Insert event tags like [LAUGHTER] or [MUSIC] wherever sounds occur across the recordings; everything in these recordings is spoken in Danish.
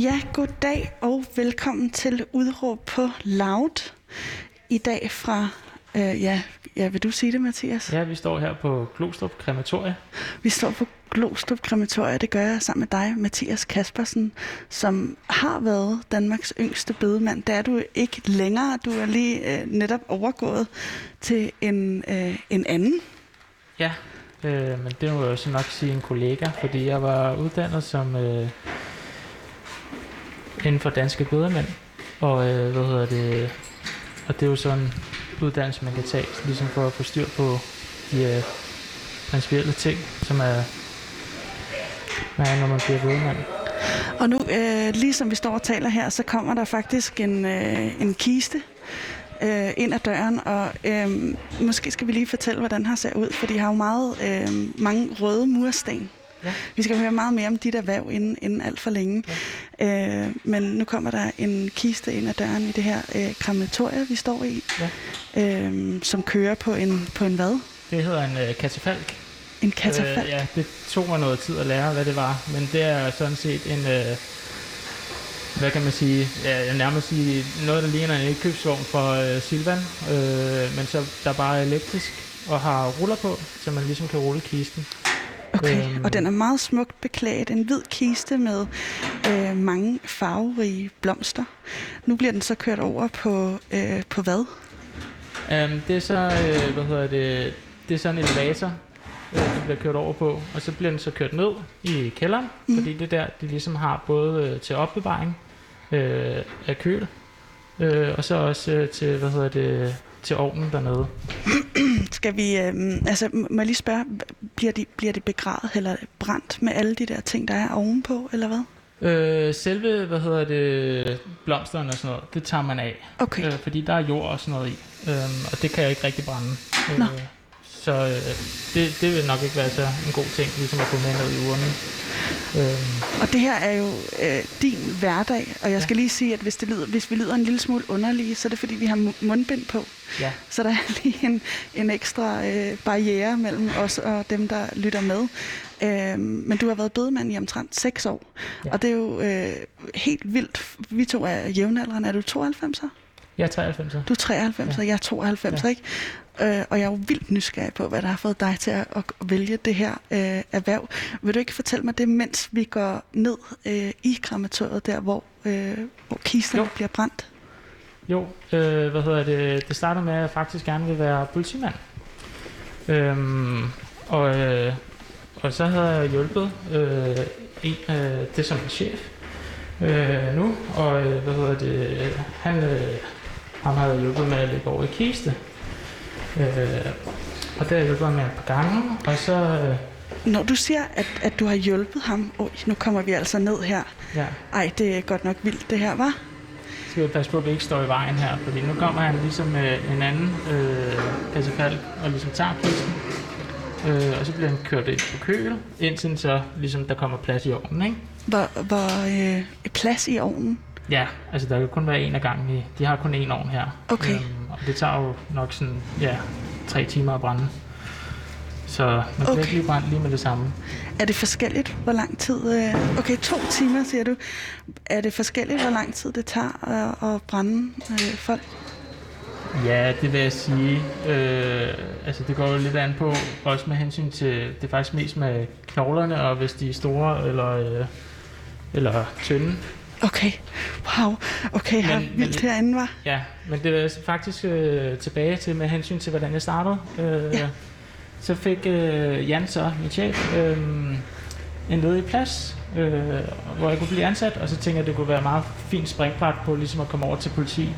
Ja, goddag og velkommen til Udråb på Loud. I dag fra, øh, ja, ja, vil du sige det, Mathias? Ja, vi står her på Glostrup Krematorie. Vi står på Glostrup Krematorie, det gør jeg sammen med dig, Mathias Kaspersen, som har været Danmarks yngste bedemand. Det er du ikke længere, du er lige øh, netop overgået til en, øh, en anden. Ja, øh, men det må jeg jo så nok sige en kollega, fordi jeg var uddannet som øh, inden for danske bødermænd, og øh, hvad hedder det, og det er jo sådan en uddannelse, man kan tage, ligesom for at få styr på de øh, principielle ting, som er, hvad er, når man bliver bødemand. Og nu, øh, ligesom vi står og taler her, så kommer der faktisk en, øh, en kiste øh, ind ad døren, og øh, måske skal vi lige fortælle, hvordan den her ser ud, for de har jo meget, øh, mange røde mursten. Ja. Vi skal høre meget mere om dit erhverv inden, inden alt for længe. Ja. Øh, men nu kommer der en kiste ind ad døren i det her øh, krematorie, vi står i, Ja. øh, som kører på en, på en hvad? Det hedder en øh, katafalk. En katafalk. Øh, ja, det tog mig noget tid at lære, hvad det var, men det er sådan set en, øh, hvad kan man sige, ja, nærmest sige noget, der ligner en indkøbsvogn for øh, Silvan, øh, men så der bare er elektrisk og har ruller på, så man ligesom kan rulle kisten. Okay, Øhm. og den er meget smukt beklædt. En hvid kiste med øh, mange farverige blomster. Nu bliver den så kørt over på, øh, på hvad? Um, det er så, øh, hvad hedder det, det er sådan en elevator, øh, den bliver kørt over på, og så bliver den så kørt ned i kælderen, mm. fordi det er der, de ligesom har både øh, til opbevaring øh, af køl, øh, og så også øh, til, hvad hedder det, til ovnen dernede. Skal vi, øh, altså må jeg lige spørge, bliver de, bliver de begravet eller brændt med alle de der ting, der er ovenpå, eller hvad? Øh, selve, hvad hedder det, blomsterne og sådan noget, det tager man af, Okay, øh, fordi der er jord og sådan noget i, øhm, og det kan jeg ikke rigtig brænde. Nå. Så øh, det, det vil nok ikke være så en god ting, ligesom at få med ned i urnen. Øhm, og det her er jo øh, din hverdag, og jeg skal lige sige, at hvis, det lyder, hvis vi lyder en lille smule underlige, så er det fordi, vi har mu- mundbind på. ja. Så der er lige en, en ekstra øh, barriere mellem os og dem, der lytter med. Øh, men du har været bedemand i omtrent 6 år, ja. Og det er jo øh, helt vildt. Vi to er jævnaldrende. Er du 92 år? Jeg er 93. Du er 93, ja. og jeg er 92, ja. Ja. ikke? Øh, og jeg er jo vildt nysgerrig på, hvad der har fået dig til at, at vælge det her øh, erhverv. Vil du ikke fortælle mig det, mens vi går ned øh, i krematoriet, der hvor, øh, hvor kisterne Jo. bliver brændt? Jo, øh, hvad hedder det? Det starter med, at jeg faktisk gerne vil være politimand. Øhm, og, øh, og så havde jeg hjulpet øh, en, øh, det som en chef øh, nu, og øh, hvad hedder det? Han, øh, han havde hjulpet med at lægge over i kiste. Øh, og det har jeg hjulpet ham med et par gange, og så, øh, Når du siger, at, at du har hjulpet ham, Oj, nu kommer vi altså ned her. ja, Ej, det er godt nok vildt det her, var. skal vi passe på, at vi ikke står i vejen her, fordi nu kommer han ligesom med en anden øh, kassefald og ligesom tager kisten. Øh, og så bliver han kørt ind på køl, indtil så ligesom der kommer plads i ovnen, ikke? Hvor, hvor øh, plads i ovnen. Ja, altså der kan kun være en af gangen i. De har kun én ovn her. Okay. Øhm, det tager jo nok sådan, ja, tre timer at brænde. Så man kan Okay. ikke lige brænde lige med det samme. Er det forskelligt, hvor lang tid... Øh, okay, to timer, siger du. Er det forskelligt, hvor lang tid det tager at, at brænde øh, folk? Ja, det vil jeg sige. Øh, altså det går jo lidt an på, også med hensyn til, det er faktisk mest med knoglerne, og hvis de er store eller, øh, eller tynde. Okay, wow. Okay, her Men- vildt men- herinde, var. Ja, men det er faktisk øh, tilbage til med hensyn til, hvordan jeg startede. Øh, Ja. Så fik øh, Jan så, min chef, øh, en ledig plads, øh, hvor jeg kunne blive ansat, og så tænkte jeg, at det kunne være meget fint springbræt på ligesom at komme over til politi.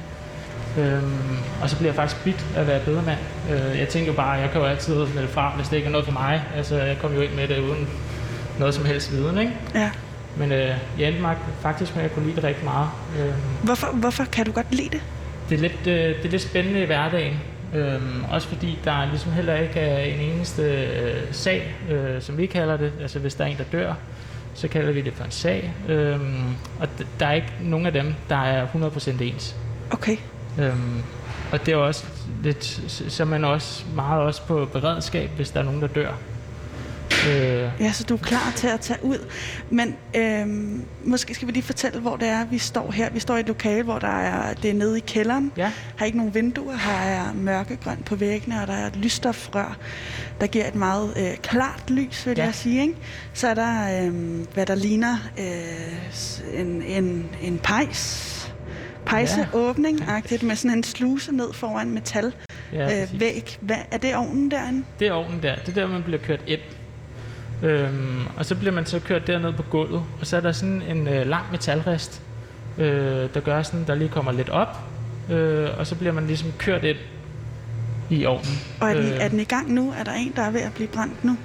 Øhm, og så bliver jeg faktisk bidt at være bedremand. Øh, jeg tænker bare, at jeg kan jo altid melde fra, hvis det ikke er noget for mig. Altså, jeg kom jo ind med det uden noget som helst viden, ikke? Ja. Men øh, jeg endte faktisk med, at kunne lide det rigtig meget. Øhm, Hvorfor, hvorfor kan du godt lide det? det er lidt, øh, det er lidt spændende i hverdagen. Øhm, også fordi der ligesom heller ikke er en eneste øh, sag, øh, som vi kalder det. Altså hvis der er en, der dør, så kalder vi det for en sag. Øhm, og d- der er ikke nogen af dem, der er 100% ens. Okay. Øhm, og det er også lidt, så er man også meget også på beredskab, hvis der er nogen, der dør. Øh, Ja, så du er klar til at tage ud. Men øhm, måske skal vi lige fortælle, hvor det er, vi står her. Vi står i et lokale, hvor der er, det er nede i kælderen. ja, Har ikke nogen vinduer, her er mørkegrønt på væggene, og der er et lysstofrør, der giver et meget øh, klart lys, vil Ja. jeg sige. Ikke? Så er der, øh, hvad der ligner øh, en, en, en pejs, pejseåbning ja. med sådan en sluse ned foran metal ja øh, væg. Hvad, er det ovnen derinde? det er ovnen der. Det er der, man bliver kørt ind. Øhm, og så bliver man så kørt derned på gulvet, og så er der sådan en øh, lang metalrest, øh, der gør sådan, der lige kommer lidt op, øh, og så bliver man ligesom kørt ind i ovnen. Og er den, Øh. er den i gang nu? Er der en, der er ved at blive brændt nu?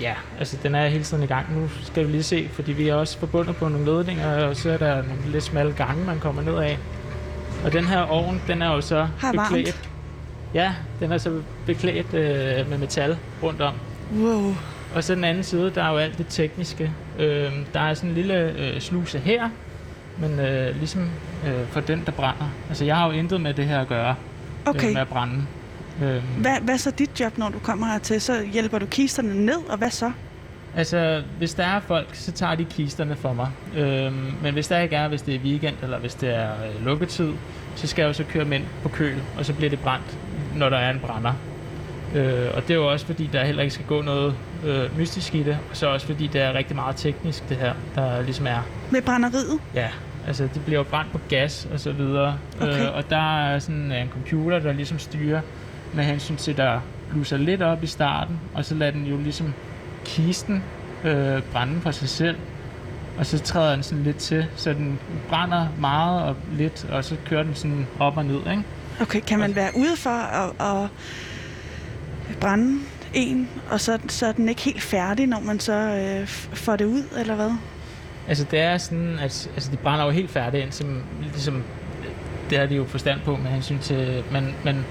Ja, altså den er hele tiden i gang. Nu skal vi lige se, fordi vi er også forbundet på nogle ledninger, og så er der nogle lidt smalle gange, man kommer ned af. Og den her ovn, den er jo så Har varmt. beklædt. Ja, den er så beklædt øh, med metal rundt om. Wow. Og så den anden side, der er jo alt det tekniske. Øh, der er sådan en lille øh, sluse her, men øh, ligesom øh, for den, der brænder. Altså jeg har jo intet med det her at gøre, Okay. øh, med at brænde. Øh, Hvad, hvad er så dit job, når du kommer hertil? Så hjælper du kisterne ned, og hvad så? Altså, hvis der er folk, så tager de kisterne for mig. Øhm, men hvis der ikke er, hvis det er weekend, eller hvis det er øh, lukketid, så skal jeg jo så køre dem ind på køl, og så bliver det brændt, når der er en brænder. Øh, og det er jo også fordi, der heller ikke skal gå noget øh, mystisk i det, og så også fordi, det er rigtig meget teknisk, det her, der ligesom er. Med brænderiet? Ja, altså det bliver jo brændt på gas og så videre. Okay. Øh, og der er sådan en computer, der ligesom styrer med hensyn til, der bluser lidt op i starten, og så lader den jo ligesom kisten øh, brænde for sig selv. Og så træder den sådan lidt til, så den brænder meget og lidt, og så kører den sådan op og ned, ikke? Okay, kan man være ude for at, at brænde en, og så, så er den ikke helt færdig, når man så øh, får det ud, eller hvad? Altså det er sådan, at altså, de brænder jo helt færdigt ind, som, ligesom, det har de jo forstand på med hensyn til, men, men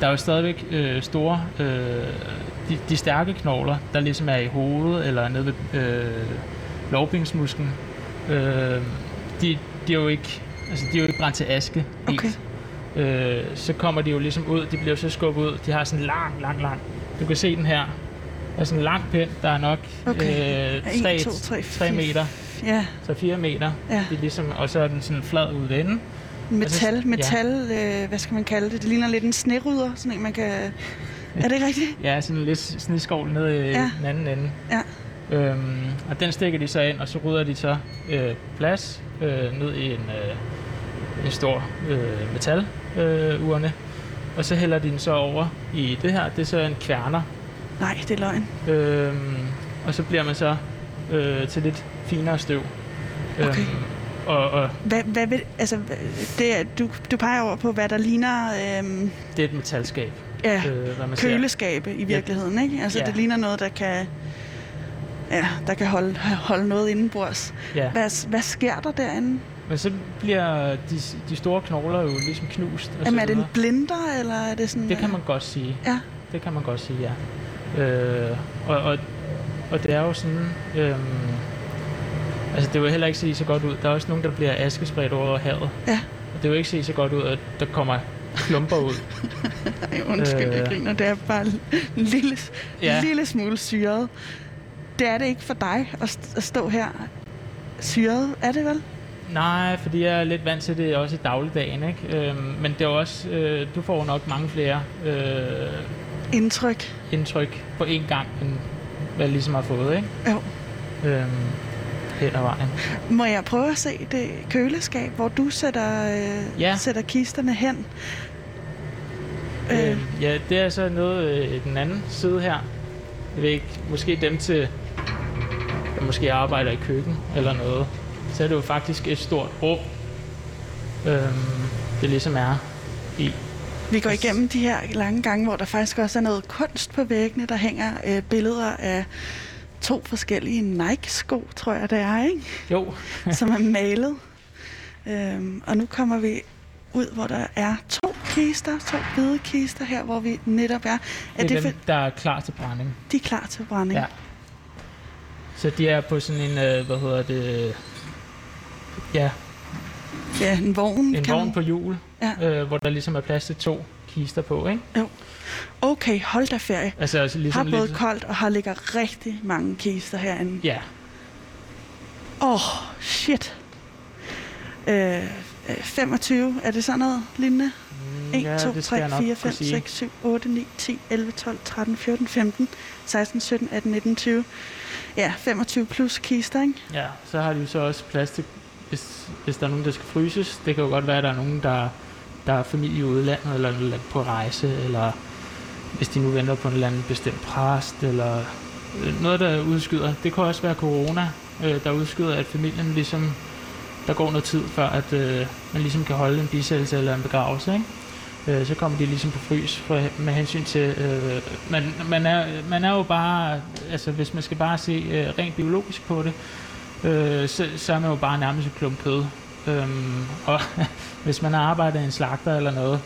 der er jo stadigvæk øh, store, øh, de, de stærke knogler, der ligesom er i hovedet, eller nede ved øh, lovbensmusklen, øh, de, de er jo ikke, altså de er jo ikke brændt til aske helt. Øh, så kommer de jo ligesom ud, de bliver jo så skubbet ud, de har sådan en lang, lang, lang, du kan se den her, der er sådan en lang pind, der er nok Okay. øh, En, 3, to, tre, 3 fire. meter, Ja, så 4 meter. Ja. Det er ligesom, og så er den sådan flad ud enden. metal, Altså, metal, øh, hvad skal man kalde det? Det ligner lidt en snerydder, sådan en man kan... Er det rigtigt? Ja, sådan lidt snidskovl ned i Ja. ja. den anden ende. Ja. Øhm, og den stikker de så ind, og så rydder de så øh, plads øh, ned i en, øh, en stor øh, metal øh, urne. Og så hælder de den så over i det her. Det er så en kværner. Nej, det er løgn. Øhm, og så bliver man så øh, til lidt finere støv. Okay. og, og Hvad, hvad vil, altså, det er, du, du peger over på, hvad der ligner øhm, det er et metalskab. ja, Øh, hvad man ser. køleskabe i virkeligheden, ikke? Altså, Ja. det ligner noget, der kan, ja, der kan holde, holde noget indenbords. Ja. Hvad, hvad sker der derinde? Men så bliver de, de store knogler jo ligesom knust. Og Jamen, er det en blinder, eller er det sådan... Det kan øh, man godt sige. Ja, Det kan man godt sige, ja. Øh, og, og, og det er jo sådan... Øhm, altså, det vil heller ikke se så godt ud. Der er også nogen, der bliver askespredt over havet. ja. Og det vil ikke se så godt ud, at der kommer klumper ud. [LAUGHS] Ej, undskyld, øh, jeg Øh. griner. Det er bare en lille. Ja. lille smule syret. Det er det ikke for dig at, st- at stå her syret, er det vel? Nej, fordi jeg er lidt vant til det også i dagligdagen, ikke? Øhm, men det er også... Øh, du får nok mange flere øh, Indtryk. indtryk på én gang, end hvad jeg ligesom har fået, ikke? Jo. Øhm, hen ad vejen. Må jeg prøve at se det køleskab, hvor du sætter, øh, Ja. sætter kisterne hen? Øh. Ja, det er så noget øh, den anden side her. Jeg ved ikke, måske dem til, der måske arbejder i køkken eller noget. Så er det jo faktisk et stort rum, øhm, det ligesom er i. Vi går igennem de her lange gange, hvor der faktisk også er noget kunst på væggene. Der hænger øh, billeder af to forskellige Nike-sko, tror jeg det er, ikke? Jo, [LAUGHS] som er malet. Øhm, og nu kommer vi ud, hvor der er to kister, to hvide kister her, hvor vi netop er. Er det er det, dem, for, der er klar til brænding. de er klar til brænding? Ja. Så de er på sådan en, øh, hvad hedder det, ja, ja en vogn. en kan vogn man- på hjul, Ja. øh, hvor der ligesom er plads til to kister på, ikke? Okay, hold da ferie. Altså, altså Har ligesom både lidt... koldt og har ligger rigtig mange kister herinde. Ja, Åh, oh, shit. Øh, øh, 25, er det sådan noget lignende? Mm, 1, ja, 2, det skal jeg 3, nok 4, kunne 5, sige. 6, 7, 8, 9, 10, 11, 12, 13, 14, 15, 16, 17, 18, 19, 20. Ja, 25 plus kister, ikke? Ja, så har de jo så også plads til, hvis, hvis der er nogen, der skal fryses. Det kan jo godt være, at der er nogen, der, der er familie i udlandet, eller, på rejse, eller hvis de nu venter på en eller anden bestemt præst, eller øh, noget, der udskyder. Det kan også være corona, øh, der udskyder, at familien ligesom, der går noget tid, før at øh, man ligesom kan holde en bisættelse eller en begravelse, ikke? Øh, så kommer de ligesom på frys for, med hensyn til, øh, man, man, er, man er jo bare, altså hvis man skal bare se øh, rent biologisk på det, øh, så, så er man jo bare nærmest et klump kød. Øhm, og [LAUGHS] hvis man har arbejdet i en slagter eller noget,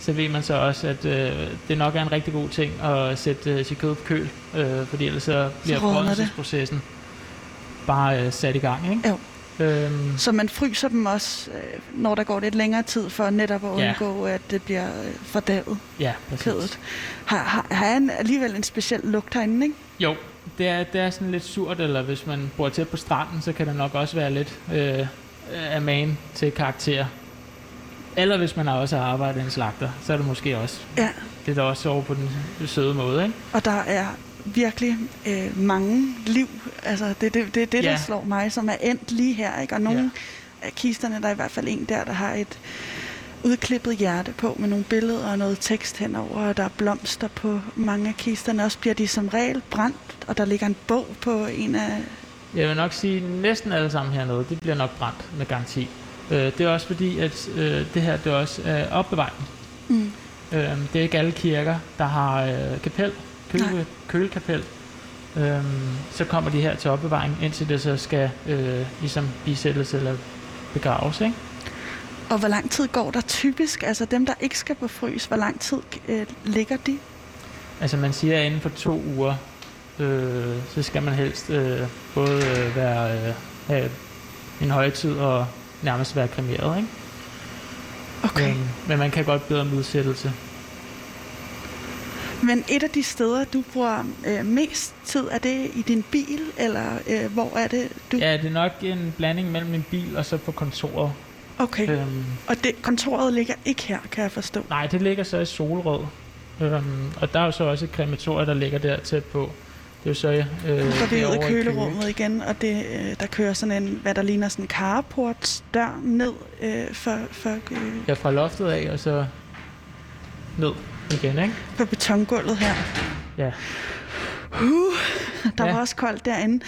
så ved man så også, at øh, det nok er en rigtig god ting at sætte øh, sit kød på køl, øh, fordi ellers så bliver rådnelsesprocessen bare øh, sat i gang. Ikke? Jo. Øhm, Så man fryser dem også, øh, når der går lidt længere tid, for netop at Ja. undgå, at det bliver øh, fordavet, ja, præcis. kødet. Har, har, har han alligevel en speciel lugt herinde, ikke? Jo, det er, det er sådan lidt surt, eller hvis man bor tæt på stranden, så kan det nok også være lidt øh, af magen til karakter. Eller hvis man også har arbejdet i en slagter, så er det måske også Ja. lidt også over på den søde måde, ikke? Og der er virkelig øh, mange liv. Altså, det er det, det, er det der Ja. slår mig, som er endt lige her. Ikke? Og nogle af kisterne, der er i hvert fald en der, der har et udklippet hjerte på med nogle billeder og noget tekst henover, og der er blomster på mange af kisterne. Også bliver de som regel brændt, og der ligger en bog på en af... Jeg vil nok sige, at næsten alle sammen hernede, det bliver nok brændt med garanti. Øh, det er også fordi, at øh, det her det er også er opbevaring. Mm. Øh, det er ikke alle kirker, der har øh, kapel, køle, Nej. kølekapel. Øh, så kommer de her til opbevaring, indtil det så skal øh, ligesom bisættes eller begraves. Ikke? Og hvor lang tid går der typisk? Altså dem, der ikke skal på frys, hvor lang tid øh, ligger de? Altså man siger, at inden for to uger, øh, så skal man helst øh, både øh, være, øh, have en højtid og nærmest være kremeret. Ikke? Okay. Men, men man kan godt bede om udsættelse. Men et af de steder, du bruger øh, mest tid, er det i din bil, eller øh, hvor er det, du... Ja, det er nok en blanding mellem min bil og så på kontoret. Okay. Øhm, Og det, kontoret ligger ikke her, kan jeg forstå. nej, det ligger så i Solrød. Øhm, og der er jo så også et krematorium, der ligger der tæt på. Det er jo så... Øh, Så er vi i Køge. kølerummet igen, og det, øh, der kører sådan en, hvad der ligner sådan en carportsdør ned øh, for, for, øh, Ja, fra loftet af, og så ned igen, ikke? på betongulvet her. Ja. Uh, der Ja. var også koldt derinde.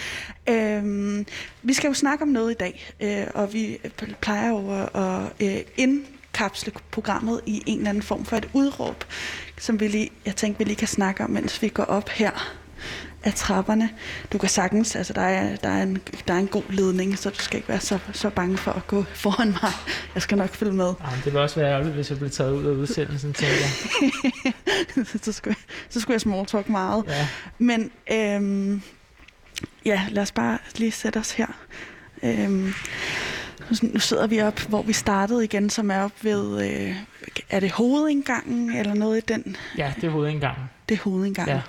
Øhm, vi skal jo snakke om noget i dag, øh, og vi plejer jo at, øh, indkapsle programmet i en eller anden form for et udråb, som vi lige, jeg tænkte, vi lige kan snakke om, mens vi går op her af trapperne. Du kan sagtens, altså der er, der er, en, der er en god ledning, så du skal ikke være så, så bange for at gå [LAUGHS] foran mig. Jeg skal nok følge med. Jamen, det vil også være ærgerligt, hvis jeg blev taget ud af udsendelsen, tænker jeg. [LAUGHS] så, skulle, jeg- så skulle jeg small talk meget. Ja. Men øhm, ja, lad os bare lige sætte os her. Øhm, nu- nu sidder vi op, hvor vi startede igen, som er op ved, øh, er det hovedindgangen eller noget i den? ja, det er hovedindgangen. Det er hovedindgangen. Ja.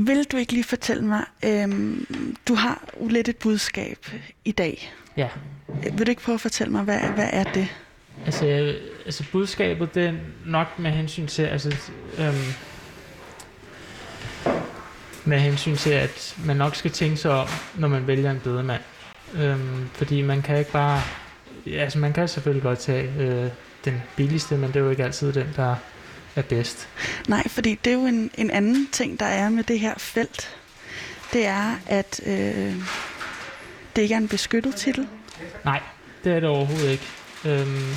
Vil du ikke lige fortælle mig, øhm, du har jo lidt et budskab i dag. Ja. Vil du ikke prøve at fortælle mig, hvad, hvad er det? Altså, altså budskabet, det er nok med hensyn til, altså, øhm, med hensyn til, at man nok skal tænke sig om, når man vælger en bedemand. Øhm, fordi man kan ikke bare, ja, altså man kan selvfølgelig godt tage øh, den billigste, men det er jo ikke altid den, der er bedst. Nej, fordi det er jo en, en anden ting, der er med det her felt. Det er, at øh, det ikke er en beskyttet titel. Nej, det er det overhovedet ikke. Øhm,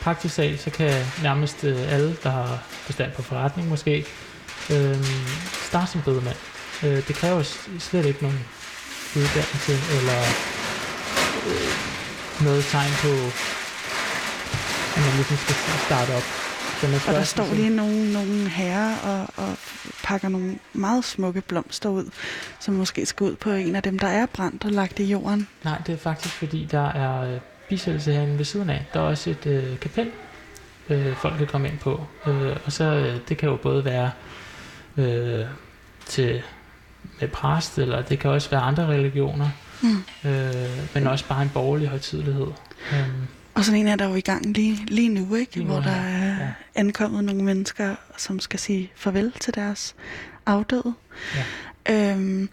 praktisk talt, så kan nærmest øh, alle, der har forstand på forretning måske, øhm, starte som bedemand. Øh, det kræver slet ikke nogen uddannelse eller øh, noget tegn på, at man ligesom skal starte op. Man Og der står lige nogle, nogle herrer og, og pakker nogle meget smukke blomster ud, som måske skal ud på en af dem, der er brændt og lagt i jorden. Nej, det er faktisk fordi, der er øh, bisættelse herinde ved siden af. Der er også et øh, kapel, øh, folk kan komme ind på. Øh, og så øh, det kan jo både være øh, til med præst, eller det kan også være andre religioner, Mm. øh, men også bare en borgerlig højtidelighed. Um, Og sådan en er der jo i gang lige, lige nu, ikke? Lige nu hvor der er ja. ankommet nogle mennesker, som skal sige farvel til deres afdøde. Ja. Øhm,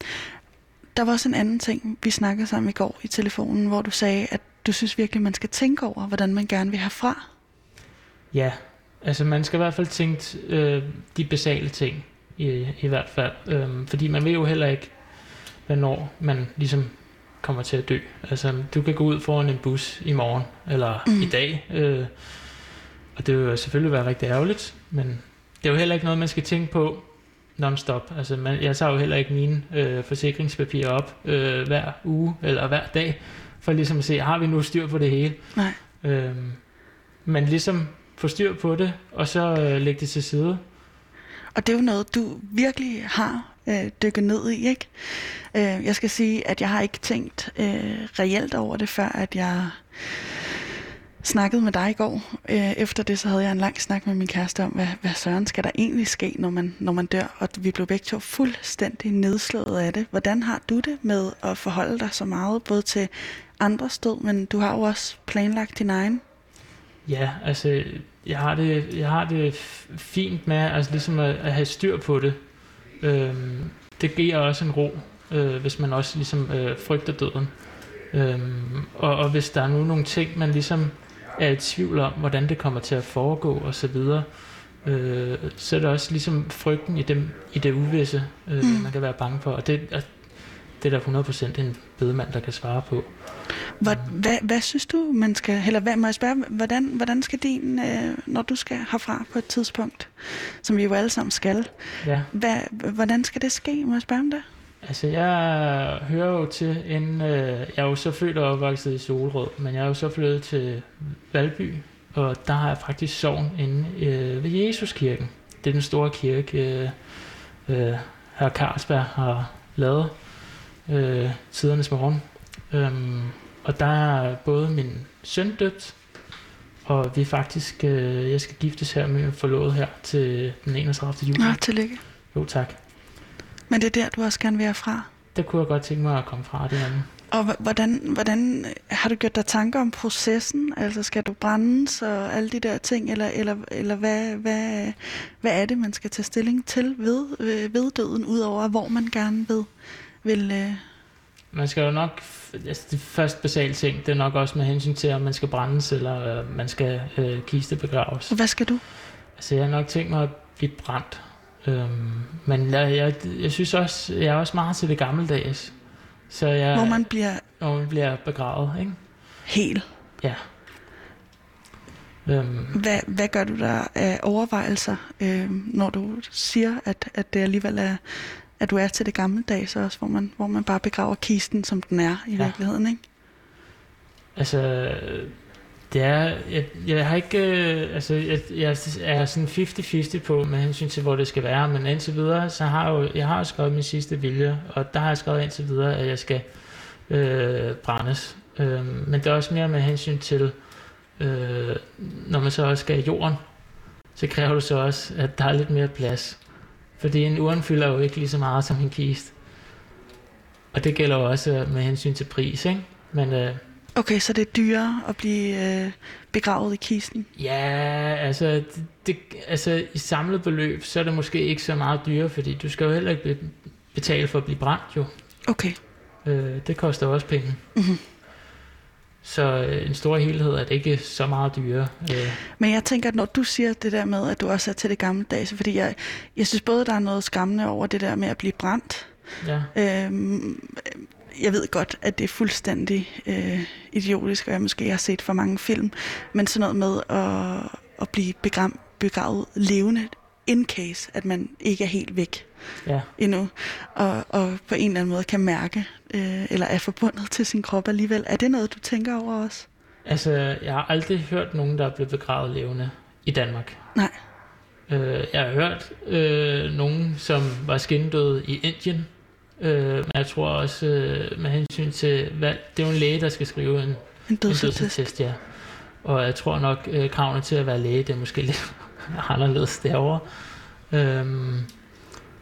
der var også en anden ting, vi snakkede sammen i går i telefonen, hvor du sagde, at du synes virkelig, man skal tænke over, hvordan man gerne vil herfra. ja, altså man skal i hvert fald tænke øh, de basale ting, i, i hvert fald. Øhm, fordi man ved jo heller ikke, hvornår man ligesom kommer til at dø. Altså, du kan gå ud foran en bus i morgen, eller mm. i dag, øh, og det vil jo selvfølgelig være rigtig ærgerligt, men det er jo heller ikke noget, man skal tænke på non-stop. Altså, man, jeg tager jo heller ikke mine øh, forsikringspapirer op øh, hver uge, eller hver dag, for ligesom at se, har vi nu styr på det hele? Nej. Øhm, men ligesom få styr på det, og så øh, lægge det til side. Og det er jo noget, du virkelig har øh, dykke ned i, ikke? Øh, jeg skal sige, at jeg har ikke tænkt øh, reelt over det, før at jeg snakkede med dig i går. Øh, efter det, så havde jeg en lang snak med min kæreste om, hvad, hvad søren skal der egentlig ske, når man, når man dør? Og vi blev begge to fuldstændig nedslået af det. Hvordan har du det med at forholde dig så meget, både til andres død, men du har jo også planlagt din egen? Ja, altså, jeg har det, jeg har det fint med altså, ligesom at, at have styr på det. Øhm, det giver også en ro, øh, hvis man også ligesom øh, frygter døden. Øhm, og, og hvis der er nu nogle ting, man ligesom er i tvivl om, hvordan det kommer til at foregå og så videre, øh, så er det også ligesom frygten i, dem, i det uvisse, øh, Mm. man kan være bange for. Og det, og det er der 100% en bedemand, der kan svare på. Hvad, hvad, hvad synes du, man skal, eller hvad, må jeg spørge, hvordan, hvordan skal din, øh, når du skal herfra på et tidspunkt, som vi jo alle sammen skal, Ja. hvad, hvordan skal det ske, må jeg spørge om det? Altså, jeg hører jo til en... Øh, jeg er jo så født og opvokset i Solrød, men jeg er jo så flyttet til Valby, og der har jeg faktisk sovn inde øh, ved Jesuskirken. Det er den store kirke, øh, øh, her Carlsberg har lavet øh, tidernes morgen. Øhm, og der er både min søn døbt, og vi er faktisk... Øh, jeg skal giftes her med forlovet her til den 31. juli. Nå, tillykke. Jo, tak. Men det er der, du også gerne vil herfra. Der kunne jeg godt tænke mig at komme fra det andet. Og hvordan, hvordan har du gjort dig tanker om processen? Altså skal du brændes og alle de der ting, eller, eller, eller hvad, hvad, hvad er det, man skal tage stilling til ved, øh, ved døden, udover hvor man gerne ved, vil... Øh, Man skal jo nok, altså det første basale ting, det er nok også med hensyn til, om man skal brændes, eller øh, man skal øh, kiste begraves. hvad skal du? Altså jeg har nok tænkt mig at blive brændt. Øhm, men jeg, jeg, jeg synes også, jeg er også meget til det gammeldags. Så jeg, Hvor man bliver hvor man bliver begravet, ikke? hel. Ja. Øhm, Hvad, hvad gør du der af overvejelser, øh, når du siger, at, at det alligevel er, at du er til det gammeldags også, hvor man, hvor man bare begraver kisten, som den er i ja. virkeligheden, ikke? Altså, det er, jeg, jeg har ikke, øh, altså, jeg, jeg er sådan 50-50 på med hensyn til, hvor det skal være, men indtil videre, så har jeg jo, jeg har jo skrevet min sidste vilje, og der har jeg skrevet indtil videre, at jeg skal øh, brændes. Øh, men det er også mere med hensyn til, øh, når man så også skal i jorden, så kræver det så også, at der er lidt mere plads. Fordi en urn fylder jo ikke lige så meget som en kist. Og det gælder jo også med hensyn til pris, ikke? Men øh, Okay, så det er dyrere at blive øh, begravet i kisten. Ja, altså, det, det, altså i samlet beløb, så er det måske ikke så meget dyrere, fordi du skal jo heller ikke be- betale for at blive brændt jo. Okay. Øh, det koster også penge. Mhm. Så øh, en stor helhed er det ikke så meget dyrere. Øh, Men jeg tænker, at når du siger det der med, at du også er til det gammeldags, fordi jeg, jeg synes både, der er noget skræmmende over det der med at blive brændt. ja. Øhm, jeg ved godt, at det er fuldstændig øh, idiotisk, og jeg måske har set for mange film, men sådan noget med at, at blive begravet levende, in case, at man ikke er helt væk ja. endnu, og, og på en eller anden måde kan mærke, øh, eller er forbundet til sin krop alligevel. Er det noget, du tænker over også? Altså, jeg har aldrig hørt nogen, der er blevet begravet levende i Danmark. Nej. Øh, jeg har hørt øh, nogen, som var skindøde i Indien. Øh, men jeg tror også, øh, med hensyn til valg, det er jo en læge, der skal skrive en En En dødsattest. dødsattest, ja. og jeg tror nok, øh, kravene til at være læge, det er måske lidt anderledes derovre. Øhm,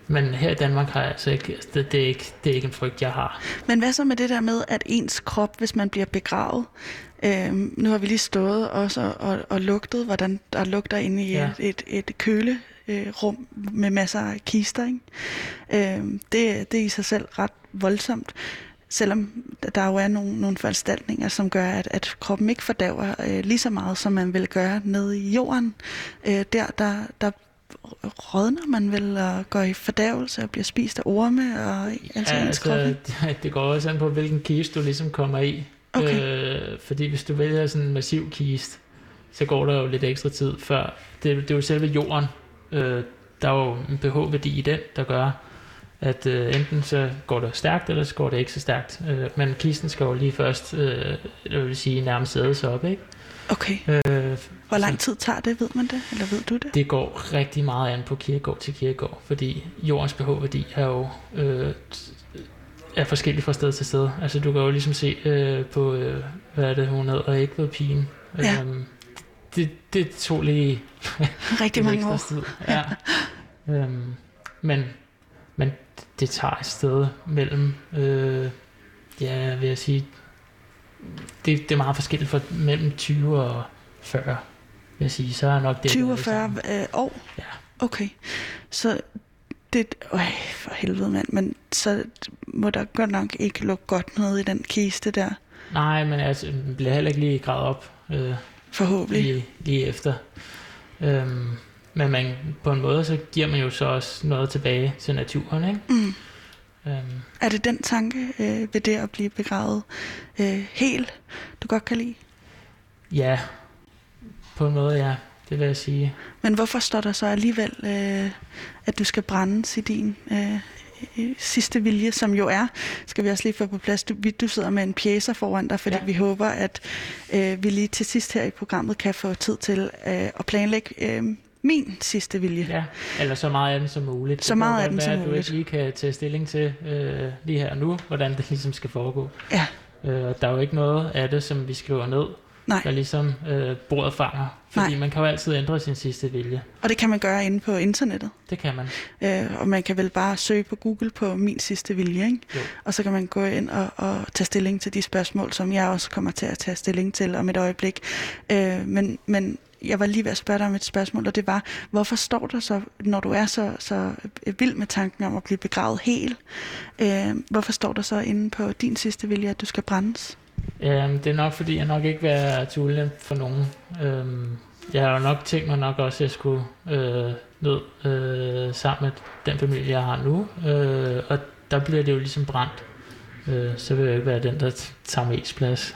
men her i Danmark har jeg altså ikke, det, det, er ikke, det er ikke en frygt, jeg har. Men hvad så med det der med, at ens krop, hvis man bliver begravet, øhm, nu har vi lige stået også og, og, og lugtet, hvordan der lugter inde i Ja. et, et, et køle øh, rum med masser af kister. Ikke? Øhm, det, det er i sig selv ret voldsomt, selvom der jo er nogle, nogle foranstaltninger, som gør, at, at kroppen ikke fordærver øh, lige så meget, som man vil gøre nede i jorden. Øh, der, der, der rådner man vel og går i fordærvelse og bliver spist af orme og altså Ja, altså, det, det går også an på, hvilken kiste du ligesom kommer i. Okay. Øh, fordi hvis du vælger sådan en massiv kiste, så går der jo lidt ekstra tid før. Det, det er jo selve jorden. Øh, der er jo en pH-værdi i den, der gør, at øh, enten så går det stærkt, eller så går det ikke så stærkt. Øh, men kisten skal jo lige først, øh, jeg vil sige, nærmest sæde sig op, ikke? Okay. Øh, Hvor lang tid tager det, ved man det? Eller ved du det? det går rigtig meget an på kirkegård til kirkegård, fordi jordens pH-værdi er jo øh, er forskellig fra sted til sted. Altså du kan jo ligesom se øh, på, øh, hvad er det, hun hedder, Ægvedpigen. Ja. Øhm, det, det tog lige Rigtig mange år. Tid. Ja. [LAUGHS] øhm, men, men det tager et sted mellem, øh, ja, vil jeg sige, det, det er meget forskelligt fra mellem 20 og 40, vil jeg sige. Så er nok det 20 der og er 40 ligesom- øh, år? Ja. Okay. Så det... Øj, for helvede, mand. Men så må der godt nok ikke lukke godt noget i den kiste der. Nej, men altså, bliver heller ikke lige gravet op øh, Forhåbentlig. lige, lige efter. Øhm, men man, på en måde, så giver man jo så også noget tilbage til naturen, ikke? Mm. Øhm, Er det den tanke øh, ved det at blive begravet øh, helt, du godt kan lide? ja, på en måde, ja. Det vil jeg sige. Men hvorfor står der så alligevel, øh, at du skal brændes i din øh, øh, sidste vilje, som jo er, skal vi også lige få på plads, du, du sidder med en pjæser foran dig, fordi. Ja. vi håber, at øh, vi lige til sidst her i programmet kan få tid til øh, at planlægge øh, min sidste vilje. Ja, eller så meget af den som muligt. Så Det meget af den som at du muligt. ikke lige kan tage stilling til øh, lige her og nu, hvordan det [LAUGHS] ligesom skal foregå. Ja. Øh, der er jo ikke noget af det, som vi skriver ned, Nej, der ligesom øh, bordet fanger. Fordi Nej. man kan jo altid ændre sin sidste vilje. og det kan man gøre inde på internettet. Det kan man. Øh, og man kan vel bare søge på Google på min sidste vilje, ikke? Jo. Og så kan man gå ind og, og tage stilling til de spørgsmål, som jeg også kommer til at tage stilling til om et øjeblik. Øh, men, men jeg var lige ved at spørge dig om et spørgsmål, og det var, hvorfor står der så, når du er så, så vild med tanken om at blive begravet helt, øh, hvorfor står der så inde på din sidste vilje, at du skal brændes? Øhm, det er nok fordi, jeg nok ikke vil være til ulempe for nogen. Øhm, jeg har jo nok tænkt mig nok også, at jeg skulle øh, ned øh, sammen med den familie, jeg har nu. Øh, og der bliver det jo ligesom brændt. Øh, så vil jeg ikke være den, der tager mest plads. [LAUGHS]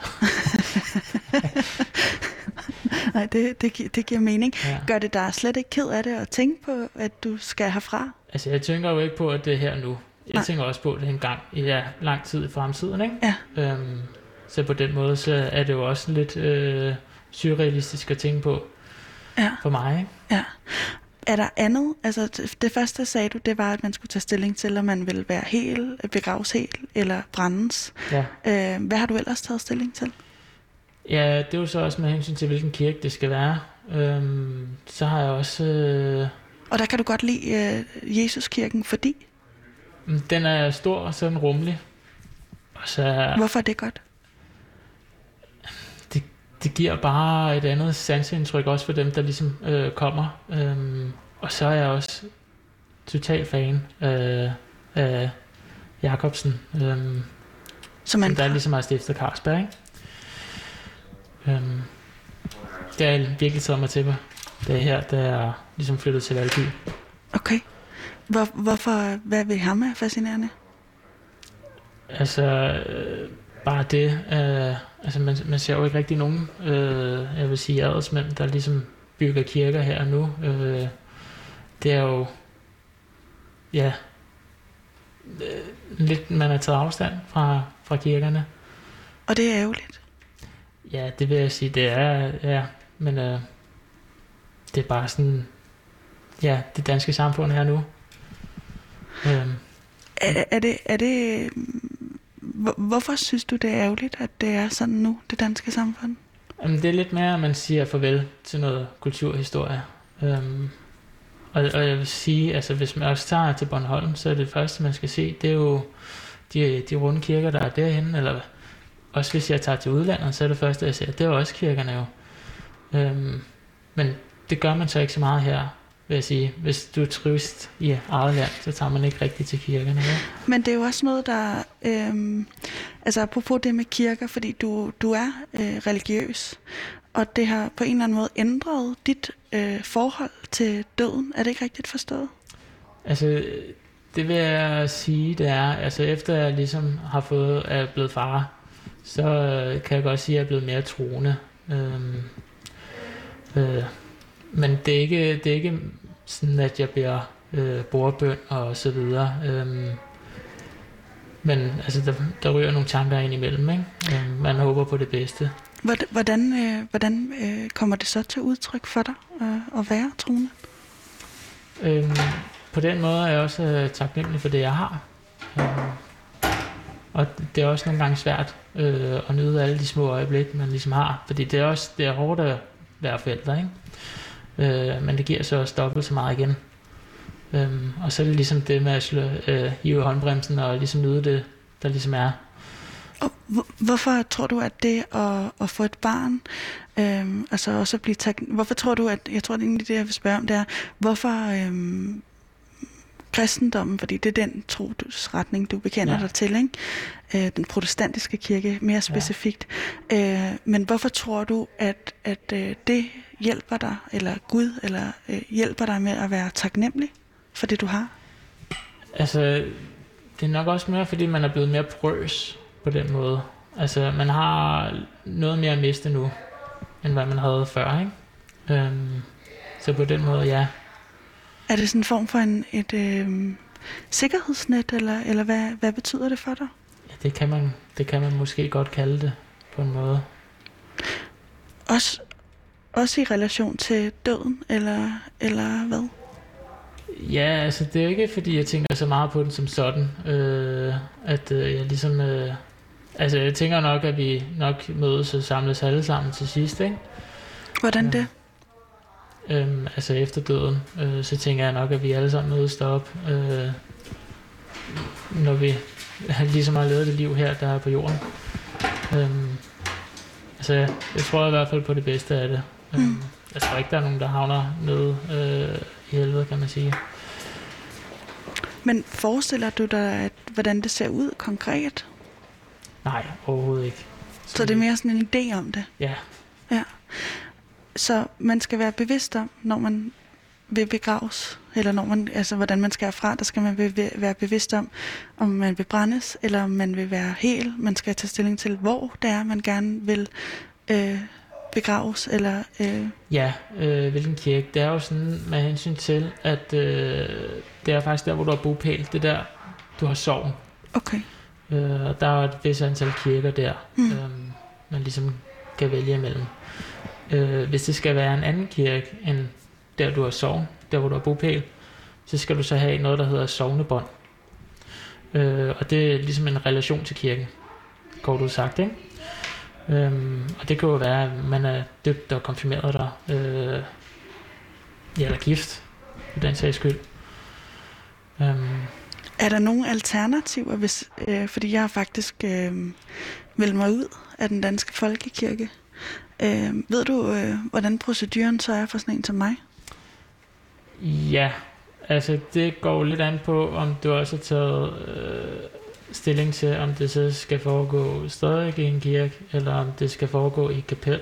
Nej, det, det, gi- det giver mening. Ja. Gør det dig slet ikke ked af det at tænke på, at du skal herfra? Altså, jeg tænker jo ikke på, at det er her nu. Jeg Nej. tænker også på, at det er en gang i ja, lang tid i fremtiden, ikke? Ja. Øhm, så på den måde, så er det jo også lidt øh, surrealistisk at tænke på Ja. for mig, ikke? Er der andet? Altså, det- første sagde du, det var, at man skulle tage stilling til, om man ville være hel, begraves helt eller brændes. Ja. Øh, hvad har du ellers taget stilling til? Ja, det er jo så også med hensyn til, hvilken kirke det skal være. Øhm, så har jeg også... Øh, Og der kan du godt lide øh, Jesuskirken, fordi? mm, den er stor og sådan rummelig. Og så. Hvorfor er det godt? Det giver bare et andet sansindtryk også for dem, der ligesom øh, kommer. Øhm, og så er jeg også total fan af, af Jacobsen, øhm, Så man, som der ligesom har stiftet Carlsberg, ikke? Øhm, det har virkelig taget mig til mig. Det er her, da jeg ligesom flyttede til Valby. okay. Hvor, hvorfor, hvad ved ham er fascinerende? Altså, øh, bare det, øh, altså man, man ser jo ikke rigtig nogen, øh, jeg vil sige adelsmænd, der ligesom bygger kirker her og nu. Øh, det er jo, ja, øh, lidt, man har taget afstand fra, fra kirkerne. Og det er ærgerligt. Ja, det vil jeg sige, det er, ja, men øh, det er bare sådan, ja, det danske samfund her nu. Øh, Er, er det, er det, hvorfor synes du, det er ærgerligt, at det er sådan nu, det danske samfund? Jamen, det er lidt mere, at man siger farvel til noget kulturhistorie. Øhm, og, og jeg vil sige, altså hvis man også tager til Bornholm, så er det første, man skal se, det er jo de, de runde kirker, der er derhen, eller også hvis jeg tager til udlandet, så er det første, jeg ser, det er også kirkerne jo. Øhm, men det gør man så ikke så meget her, vil jeg sige. Hvis du er turist i eget land, så tager man ikke rigtig til kirkerne. Ja? Men det er jo også noget, der... Øhm, altså apropos det med kirker, fordi du, du er øh, religiøs, og det har på en eller anden måde ændret dit øh, forhold til døden. Er det ikke rigtigt forstået? Altså, det vil jeg sige, det er, altså efter jeg ligesom har fået, er blevet far, så øh, kan jeg godt sige, at jeg er blevet mere troende. Øhm, øh, men det er ikke, det er ikke sådan, at jeg bliver øh, bordbøn og så videre. Øhm, men altså, der, der ryger nogle tanker ind imellem. Ikke? Øhm, man håber på det bedste. Hvordan, øh, hvordan øh, kommer det så til udtryk for dig øh, at være troende? Øhm, på den måde er jeg også øh, taknemmelig for det, jeg har. Øhm, og det er også nogle gange svært øh, at nyde alle de små øjeblikke, man ligesom har. Fordi det er også det er hårdt at være forældre, ikke? Øh, men det giver så også dobbelt så meget igen. Øhm, og så er det ligesom det med at slå, øh, hive håndbremsen og ligesom nyde det, der ligesom er. Og hvorfor tror du, at det at, at få et barn, øhm, altså også at blive tak, hvorfor tror du, at, jeg tror det er egentlig det, jeg vil spørge om, det er, hvorfor øhm, kristendommen, fordi det er den trosretning, du bekender ja. dig til, ikke? Øh, den protestantiske kirke mere specifikt. Ja. Øh, men hvorfor tror du, at, at øh, det hjælper dig, eller Gud, eller øh, hjælper dig med at være taknemmelig for det, du har? Altså, det er nok også mere, fordi man er blevet mere prøs på den måde. Altså, man har noget mere at miste nu, end hvad man havde før, ikke? Øhm, så på den måde, ja. Er det sådan en form for en, et øh, sikkerhedsnet, eller, eller hvad, hvad betyder det for dig? Ja, det kan, man, det kan man måske godt kalde det, på en måde. Også, også i relation til døden, eller, eller hvad? Ja, altså det er ikke fordi, jeg tænker så meget på den som sådan, øh, at øh, jeg ligesom... Øh, altså jeg tænker nok, at vi nok mødes og samles alle sammen til sidst, ikke? Hvordan det? Øhm, altså efter døden, øh, så tænker jeg nok, at vi alle sammen mødes derop, øh, når vi [LAUGHS] ligesom har levet det liv her, der er på jorden. Øhm, altså, jeg tror i hvert fald på det bedste af det. Mm. Jeg tror ikke, der er nogen, der havner nede øh, i helvede, kan man sige. Men forestiller du dig, at, hvordan det ser ud konkret? Nej, overhovedet ikke. Så, så det er mere sådan en idé om det? Ja. Ja. Så man skal være bevidst om, når man vil begraves, eller når man, altså hvordan man skal herfra, der skal man være bevidst om, om man vil brændes, eller om man vil være hel. Man skal tage stilling til, hvor det er, man gerne vil øh, begraves, eller... Øh... Ja, øh, hvilken kirke. Det er jo sådan med hensyn til, at øh, det er faktisk der, hvor du har bopæl. Det er der, du har sovn. Okay. Øh, og der er et vis antal kirker der, mm. øh, man ligesom kan vælge imellem. Øh, hvis det skal være en anden kirke end der, du har sovn, der hvor du har bopæl, så skal du så have noget, der hedder sovnebånd. Øh, og det er ligesom en relation til kirken, går du sagt, ikke? Øhm, og det kan jo være, at man er døbt og konfirmeret der, øh, ja, eller gift, for den sags skyld. Øhm. Er der nogle alternativer, hvis, øh, fordi jeg har faktisk øh, meldt mig ud af den danske folkekirke. Øh, ved du, øh, hvordan proceduren så er for sådan en som mig? Ja, altså det går lidt an på, om du også har taget øh, stilling til, om det så skal foregå stadig i en kirke, eller om det skal foregå i kapel.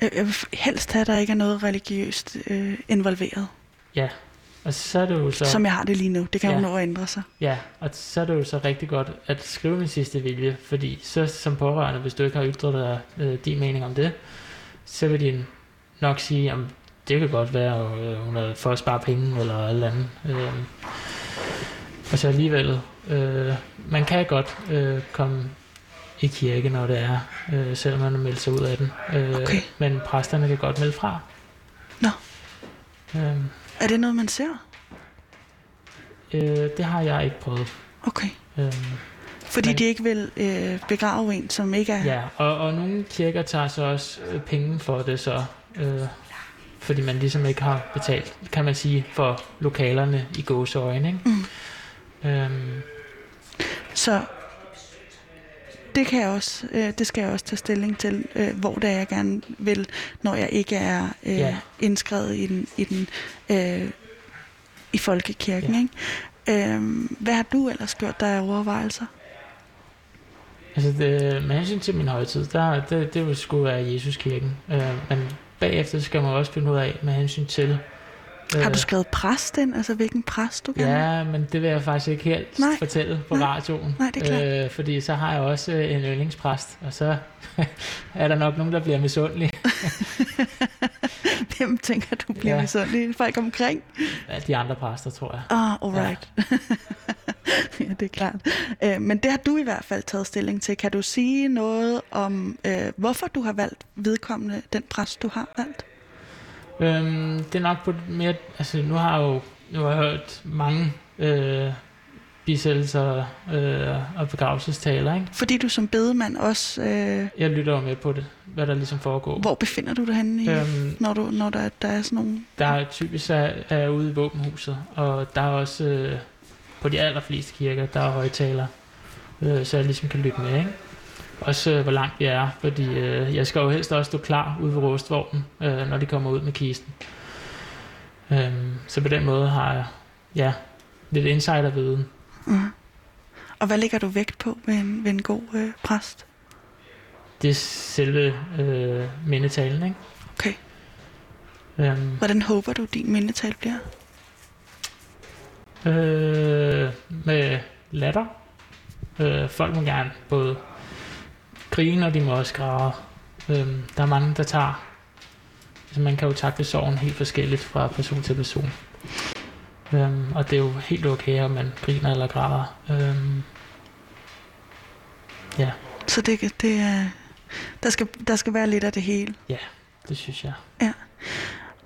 Jeg vil helst have, at der ikke er noget religiøst øh, involveret. Ja, og så er det jo så... Som jeg har det lige nu. Det kan ja. jo nå at ændre sig. Ja, og så er det jo så rigtig godt at skrive min sidste vilje, fordi så som pårørende, hvis du ikke har ytret dig øh, din mening om det, så vil de nok sige, at det kan godt være, at øh, hun er for at spare penge eller eller andet. Øh, og så alligevel, øh, man kan godt øh, komme i kirke, når det er, øh, selvom man meldt sig ud af den. Øh, okay. Men præsterne kan godt melde fra. Nå. Øh, er det noget, man ser? Øh, det har jeg ikke prøvet. Okay. Øh, Fordi Men- de ikke vil øh, begrave en, som ikke er... Ja, og, og nogle kirker tager så også øh, penge for det, så, øh, fordi man ligesom ikke har betalt, kan man sige, for lokalerne i gåseøjne. Ikke? Mm. Øhm, Så det kan jeg også, øh, det skal jeg også tage stilling til, øh, hvor det er, jeg gerne vil, når jeg ikke er øh, Ja. indskrevet i den, i, den øh, i folkekirken. Ja. Ikke? Øh, hvad har du ellers gjort der af overvejelser? altså det, med hensyn til min højtid, der, det, det sgu være Jesuskirken. Øh, men bagefter skal man også finde ud af med hensyn til... Øh, Har du skrevet præst ind? Altså hvilken præst du gerne? Ja, men det vil jeg faktisk ikke helt Nej. fortælle på Nej. radioen. Nej, det er klart. Øh, fordi så har jeg også øh, en yndlingspræst, og så [LAUGHS] er der nok nogen, der bliver misundelige. [LAUGHS] Hvem tænker du bliver Ja. misundelig? Folk omkring? Ja, de andre præster, tror jeg. Ah, alright. Ja. [LAUGHS] ja, det er klart. Øh, men det har du i hvert fald taget stilling til. Kan du sige noget om, øh, hvorfor du har valgt vedkommende, den præst, du har valgt? Øhm, det er nok på mere... Altså, nu har jeg jo nu har jeg hørt mange øh, bisættelser øh, og begravelsestaler, ikke? Fordi du som bedemand også... Øh, Jeg lytter jo med på det, hvad der ligesom foregår. hvor befinder du dig henne, i, Øhm, når, du, når der, der er sådan nogle... der er typisk er, er ude i våbenhuset, og der er også øh, på de allerfleste kirker, der er højtaler, øh, så jeg ligesom kan lytte med, ikke? Også øh, hvor langt vi er, fordi øh, jeg skal jo helst også stå klar ude ved rustvognen, øh, når de kommer ud med kisten. Øhm, så på den måde har jeg ja, lidt insiderviden. Uh. Og hvad lægger du vægt på ved en, ved en god øh, præst? Det er selve øh, mindetalen, ikke? Okay. Øhm, Hvordan håber du, din mindetal bliver? Øh, med latter. Øh, folk må gerne både grine, og de må også græde. Øh, der er mange, der tager... Altså, man kan jo takle sorgen helt forskelligt fra person til person. Øh, og det er jo helt okay, om man griner eller græder. Øh, ja, Så det, det er... Der skal, der skal være lidt af det hele. det synes jeg.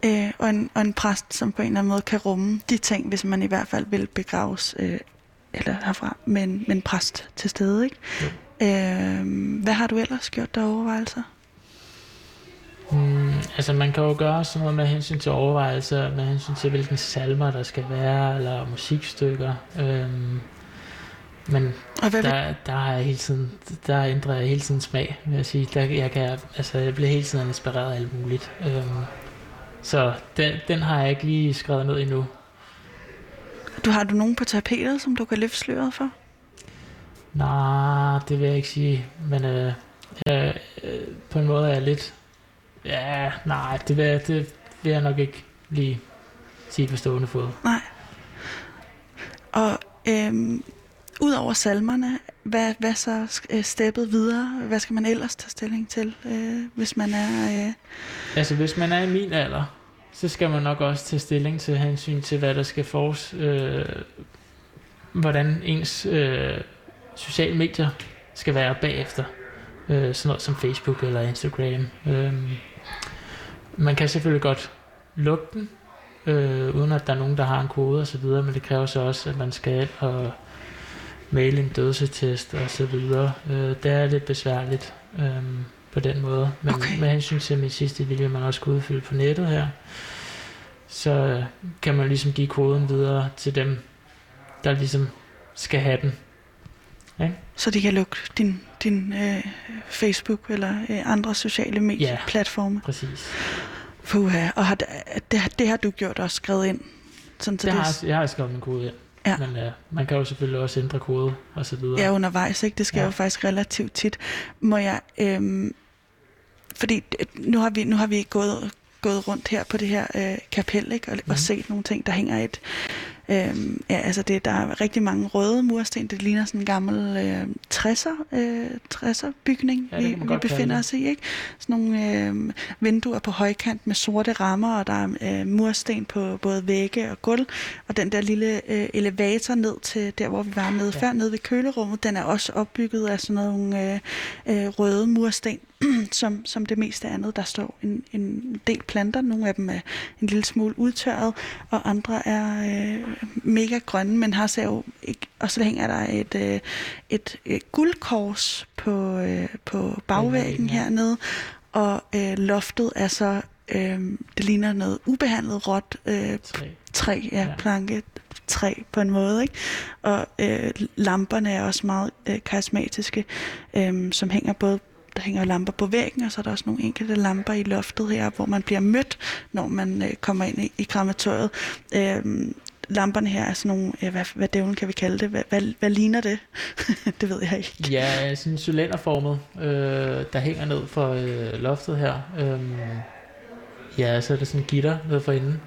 Øh, og, en, og en præst, som på en eller anden måde kan rumme de ting, hvis man i hvert fald vil begraves øh, eller herfra med en, med en præst til stede. Ikke? Øh, hvad har du ellers gjort der overvejelser? Mm, altså man kan jo gøre sådan noget med hensyn til overvejelser, med hensyn til hvilken salmer der skal være, eller musikstykker. Øhm, men vil, der, der har jeg hele tiden, der ændrer jeg hele tiden smag, vil jeg sige. Der, jeg, kan, altså, jeg bliver hele tiden inspireret af alt muligt. Øhm, så den, den har jeg ikke lige skrevet ned endnu. du har du nogen på tapetet, som du kan løfte sløret for? Nej, det vil jeg ikke sige. Men øh, jeg, øh, på en måde er jeg lidt... Ja, nej, det vil, jeg- det vil jeg nok ikke lige sige på stående fod. Nej. Og øhm, ud over salmerne, hvad, hvad så øh, steppet videre? Hvad skal man ellers tage stilling til, øh, hvis man er... Øh, Altså, hvis man er i min alder, så skal man nok også tage stilling til hensyn til, hvad der skal fors... Øh, hvordan ens øh, sociale medier skal være bagefter. Øh, sådan noget som Facebook eller Instagram. Øh, man kan selvfølgelig godt lukke den, øh, uden at der er nogen, der har en kode og så videre, men det kræver så også, at man skal og maile en dødsetest og så videre. Øh, det er lidt besværligt øh, på den måde. Men Okay. med hensyn til min sidste vilje, man også kunne udfylde på nettet her, så øh, kan man ligesom give koden videre til dem, der ligesom skal have den. Så de kan lukke din, din øh, Facebook eller øh, andre sociale medieplatforme. Præcis. Puha, og har, det, det, har- det du gjort også skrevet ind? Sådan, så Det det, har, jeg- har skrevet min kode ind. Ja. Men øh, man kan jo selvfølgelig også ændre kode og så videre. er undervejs, ikke? Det sker Ja. ja. jo faktisk relativt tit. Må jeg... Øhm, fordi øh, nu har vi, nu har vi gået, gået rundt her på det her øh, kapel, ikke? Og, mm. Mhm. og set nogle ting, der hænger i et... Øhm, ja, altså det, der er rigtig mange røde mursten. Det ligner sådan en gammel øh, 60'er, øh, 60'er bygning, Ja, vi, vi befinder os i. Ikke? Sådan nogle øh, vinduer på højkant med sorte rammer, og der er øh, mursten på både vægge og gulv. Og den der lille øh, elevator ned til der, hvor vi var nede ja. før, nede ved kølerummet, den er også opbygget af sådan nogle øh, øh, røde mursten. Som, som det meste andet. Der står en, en del planter, nogle af dem er en lille smule udtørret, og andre er øh, mega grønne, men har så jo ikke, og så hænger der et, øh, et, et guldkors på, øh, på bagvæggen ja. hernede, og øh, loftet er så, øh, det ligner noget ubehandlet råt øh, Tre. træ, ja, Ja. ja. planke træ på en måde, ikke? Og øh, lamperne er også meget øh, karismatiske, øh, som hænger både der hænger lamper på væggen, og så er der også nogle enkelte lamper i loftet her, hvor man bliver mødt, når man øh, kommer ind i, i krematoriet. Øh, lamperne her er sådan nogle, øh, hvad, hvad dævlen kan vi kalde det? Hvad, hvad, hvad ligner det? [LAUGHS] det ved jeg ikke. Ja, sådan cylinderformet, øh, der hænger ned for øh, loftet her. Øhm, ja, så er der sådan en gitter nede for enden.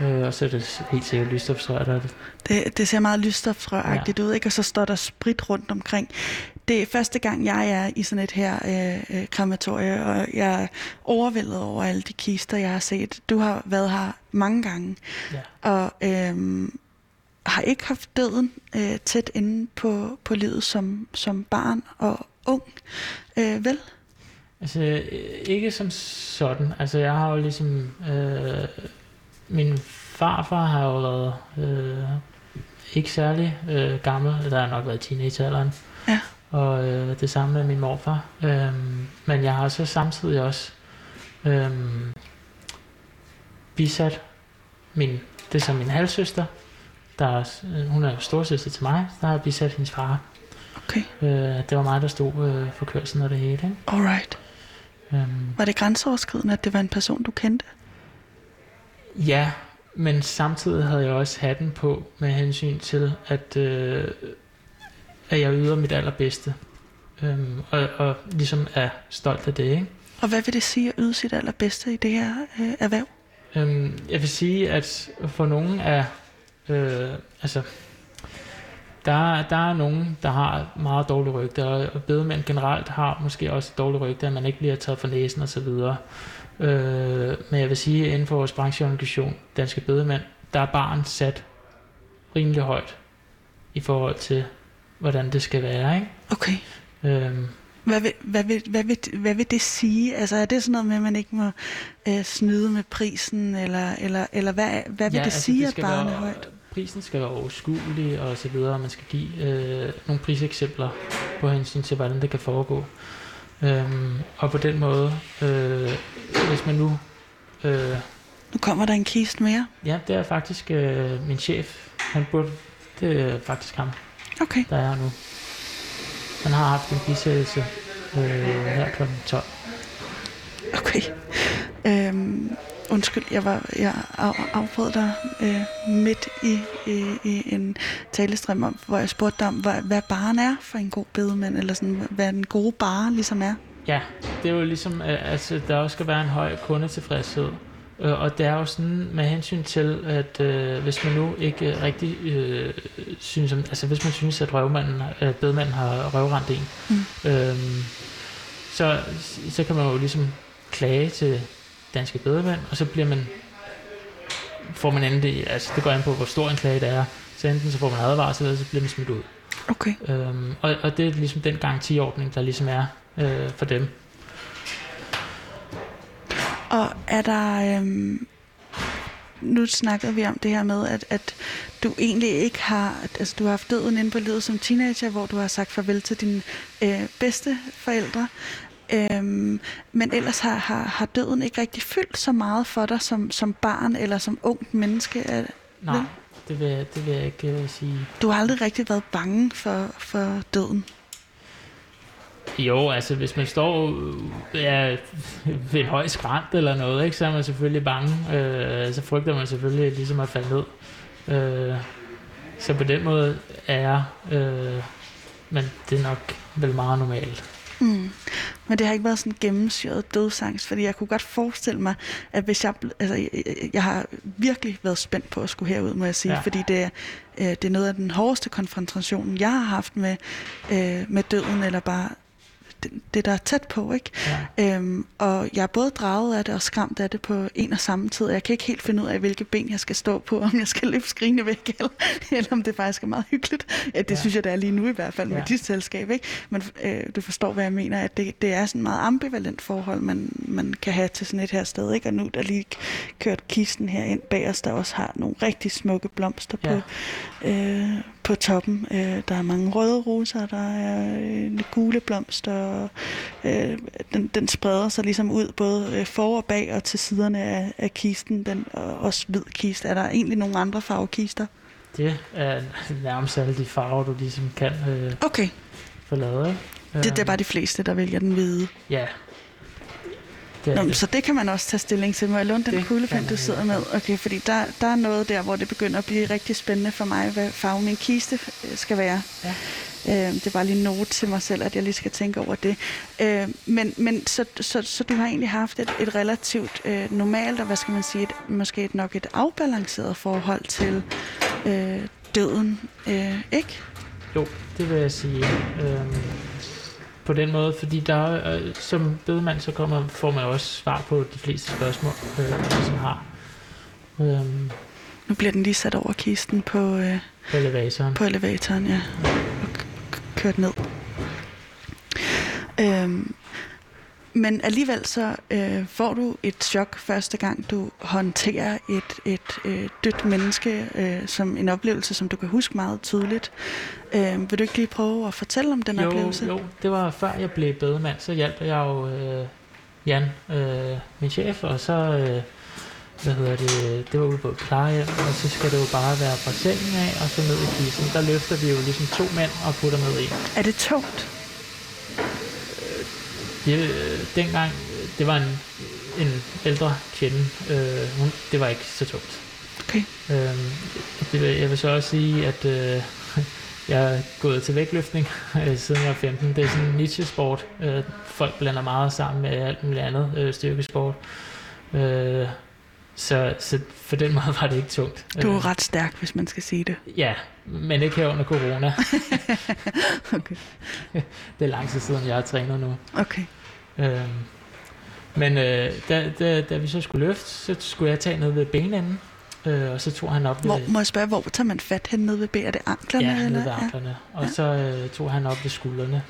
Øh, og så er det helt sikkert lysstofsrør, der er det. Det, det ser meget lysstofrøragtigt ja. ud, ikke? og så står der sprit rundt omkring. Det er første gang, jeg er i sådan et her øh, øh, krematorie, og jeg er overvældet over alle de kister, jeg har set. Du har været her mange gange, Ja. og øh, har ikke haft døden øh, tæt inde på, på livet som, som barn og ung, øh, vel? Altså, øh, ikke som sådan. Altså, jeg har jo ligesom... Øh, min farfar har jo været øh, ikke særlig øh, gammel. Der har nok været teenagealderen. Ja. Og øh, det samme med min morfar. Øhm, men jeg har så samtidig også øhm, bisat min, det så min halvsøster. Der er, øh, hun er jo storsøster til mig. Der har bisat hendes far. Okay, Øh, det var mig, der stod øh, for kørselen og det hele. Ikke? alright. Øhm, Var det grænseoverskridende, at det var en person, du kendte? Ja, men samtidig havde jeg også hatten på med hensyn til, at, øh, at jeg yder mit allerbedste. Øhm, og, og ligesom er stolt af det. Ikke? Og hvad vil det sige at yde sit allerbedste i det her øh, erhverv? Øhm, jeg vil sige, at for nogen er... Øh, altså, der, der er nogen, der har meget dårligt rygte, og bedemænd generelt har måske også et dårligt rygte, at man ikke bliver taget for næsen og så videre. Øh, men jeg vil sige, at inden for vores brancheorganisation, Danske Bedemænd, der er barn sat rimelig højt i forhold til, hvordan det skal være. Ikke? Okay. Øhm, Hvad vil, hvad, vil, hvad, vil, hvad vil det sige? Altså er det sådan noget med, at man ikke må øh, snyde med prisen, eller, eller, eller hvad, hvad vil Ja, det altså, sige, det at barnet er højt? Prisen skal være overskuelig og så videre, og man skal give øh, nogle priseksempler på hensyn til, hvordan det kan foregå. Øhm, og på den måde, øh, hvis man nu... Øh, Nu kommer der en kiste mere. ja, det er faktisk øh, min chef. Han burde, det er faktisk ham, Okay. der er nu. Han har haft en bisættelse øh, her kl. 12. Okay. Øhm, undskyld, jeg, var, jeg af, afbrød dig øh, midt i, i, i en talestrøm, om, hvor jeg spurgte dig om, hvad, hvad baren er for en god bedemand, eller sådan, hvad den gode bar ligesom er. Ja, det er jo ligesom, øh, altså der også skal være en høj kundetilfredshed. Øh, Og det er jo sådan med hensyn til, at øh, hvis man nu ikke øh, rigtig øh, synes, om, altså hvis man synes, at røvmanden, øh, bedemanden har røvrendt en, Mm. øh, så, så kan man jo ligesom klage til danske bedemænd, og så bliver man, får man endelig, altså det går an på, hvor stor en klage det er, så enten så får man advarsel, eller så bliver man smidt ud. Okay. Øhm, og, og det er ligesom den garantiordning, der ligesom er øh, for dem. Og er der... Øhm, nu snakkede vi om det her med, at, at du egentlig ikke har... Altså, du har haft døden inde på livet som teenager, hvor du har sagt farvel til dine øh, bedste forældre. Øhm, men ellers har, har, har døden ikke rigtig fyldt så meget for dig som, som barn eller som ungt menneske. Er- Nej, det vil, jeg- det vil jeg ikke uh, sige. Du har aldrig rigtig været bange for, for døden. Jo, altså hvis man står øh, ja, ved en høj skrant eller noget, ikke, så er man selvfølgelig bange. Øh, så frygter man selvfølgelig ligesom at falde ned. Øh, så på den måde er øh, men det er nok vel meget normalt. Mm. Men det har ikke været sådan gennemsyret dødsangst, fordi jeg kunne godt forestille mig, at hvis jeg, altså, jeg, jeg har virkelig været spændt på at skulle herud, må jeg sige, ja. fordi det er, øh, det er noget af den hårdeste konfrontation, jeg har haft med, øh, med døden, eller bare det, det, der er tæt på, ikke? Ja. Øhm, og jeg er både draget af det og skræmt af det på en og samme tid. Jeg kan ikke helt finde ud af, hvilke ben jeg skal stå på, om jeg skal løbe skrigende væk, [LAUGHS] eller, eller om det faktisk er meget hyggeligt. Ja, det Ja. synes jeg, det er lige nu i hvert fald med Ja. ja. dit selskab, ikke? Men øh, du forstår, hvad jeg mener, at det, det er sådan et meget ambivalent forhold, man, man kan have til sådan et her sted, ikke? Og nu er der lige kørt kisten her ind bag os, der også har nogle rigtig smukke blomster Ja. på, øh, på toppen. Øh, der er mange røde roser, der er øh, gule blomster. Og, øh, den, den spreder sig ligesom ud både øh, for og bag og til siderne af, af kisten. Den og også hvid kiste. Er der egentlig nogle andre farvekister? Det er nærmest alle de farver, du ligesom kan øh, Okay, få lavet. Ikke? det, det er bare de fleste, der vælger den hvide. Ja. Det Nå, det. så det kan man også tage stilling til. Må jeg låne den Det kuglepen, du sidder med? Okay, fordi der, der er noget der, hvor det begynder at blive rigtig spændende for mig, hvad farve min kiste øh, skal være. Ja. Øh, det var lige en note til mig selv, at jeg lige skal tænke over det. Øh, men men så, så, så du har egentlig haft et, et relativt øh, normalt, og hvad skal man sige, et, måske et, nok et afbalanceret forhold til øh, døden, øh, ikke? Jo, det vil jeg sige. Øhm, på den måde, fordi der øh, som bedemand, så kommer, får man også svar på de fleste spørgsmål, øh, man ligesom har. Øhm, Nu bliver den lige sat over kisten på, øh, på elevatoren. på elevatoren, ja, og kørt ned. Øhm, men alligevel så øh, får du et chok første gang, du håndterer et, et øh, dødt menneske øh, som en oplevelse, som du kan huske meget tydeligt. Øh, vil du ikke lige prøve at fortælle om den jo, oplevelse? jo, det var før jeg blev bedemand, så hjalp jeg jo øh, Jan, øh, min chef, og så, øh, hvad hedder det, det var ude på et plejehjem, og så skal det jo bare være fra sengen af, og så ned i kisten. Der løfter vi jo ligesom to mænd og putter ned i. Er det tungt? Det, øh, dengang, øh, det var en, en ældre kvinde, øh, hun, det var ikke så tungt. Okay. Øhm, det vil, jeg vil så også sige, at øh, [LAUGHS] jeg er gået til vægtløftning, øh, siden jeg var 15. Det er sådan en niche-sport. Øh, folk blander meget sammen med alt muligt andet øh, styrkesport. Øh, så, så for den måde var det ikke tungt. Du Øh, er ret stærk, hvis man skal sige det. Ja, men ikke her under corona. [LAUGHS] Okay. [LAUGHS] det er lang tid siden, jeg har trænet nu. okay. Øhm, men øh, da, da, da vi så skulle løfte, så skulle jeg tage noget ved benenden, øh, og så tog han op Hvor, ved, må jeg spørge, hvor tager man fat hen nede ved ben? Er det anklerne? ja, eller? ved anklerne, og så øh, tog han op ved skuldrene.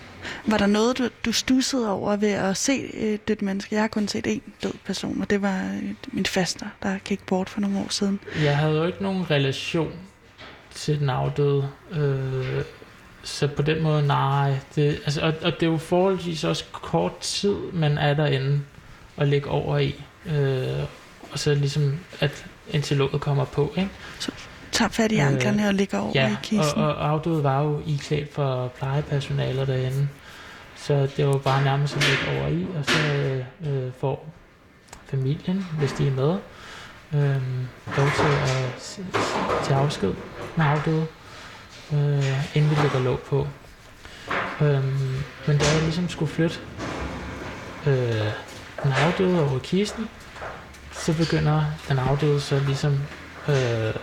Var der noget, du, du stussede over ved at se et dødt menneske? Jeg har kun set én død person, og det var øh, min faster, der gik bort for nogle år siden. Jeg havde jo ikke nogen relation til den afdøde, øh, så på den måde, nej. Det, altså, og, og det er jo forholdsvis også kort tid, man er derinde og ligge over i. Øh, og så ligesom, at indtil låget kommer på, ikke? Tager fat i Øh, anklerne og ligger over i Ja, og, kisten. og afdøde var jo iklædt for plejepersonaler derinde. Så det var bare nærmest at ligge over i, og så øh, får familien, hvis de er med, øh, lov til at tage afsked med afdøde, øh, inden vi lægger låg på. Øh, men da jeg ligesom skulle flytte øh, den afdøde over i kisten, så begynder den afdøde så ligesom øh,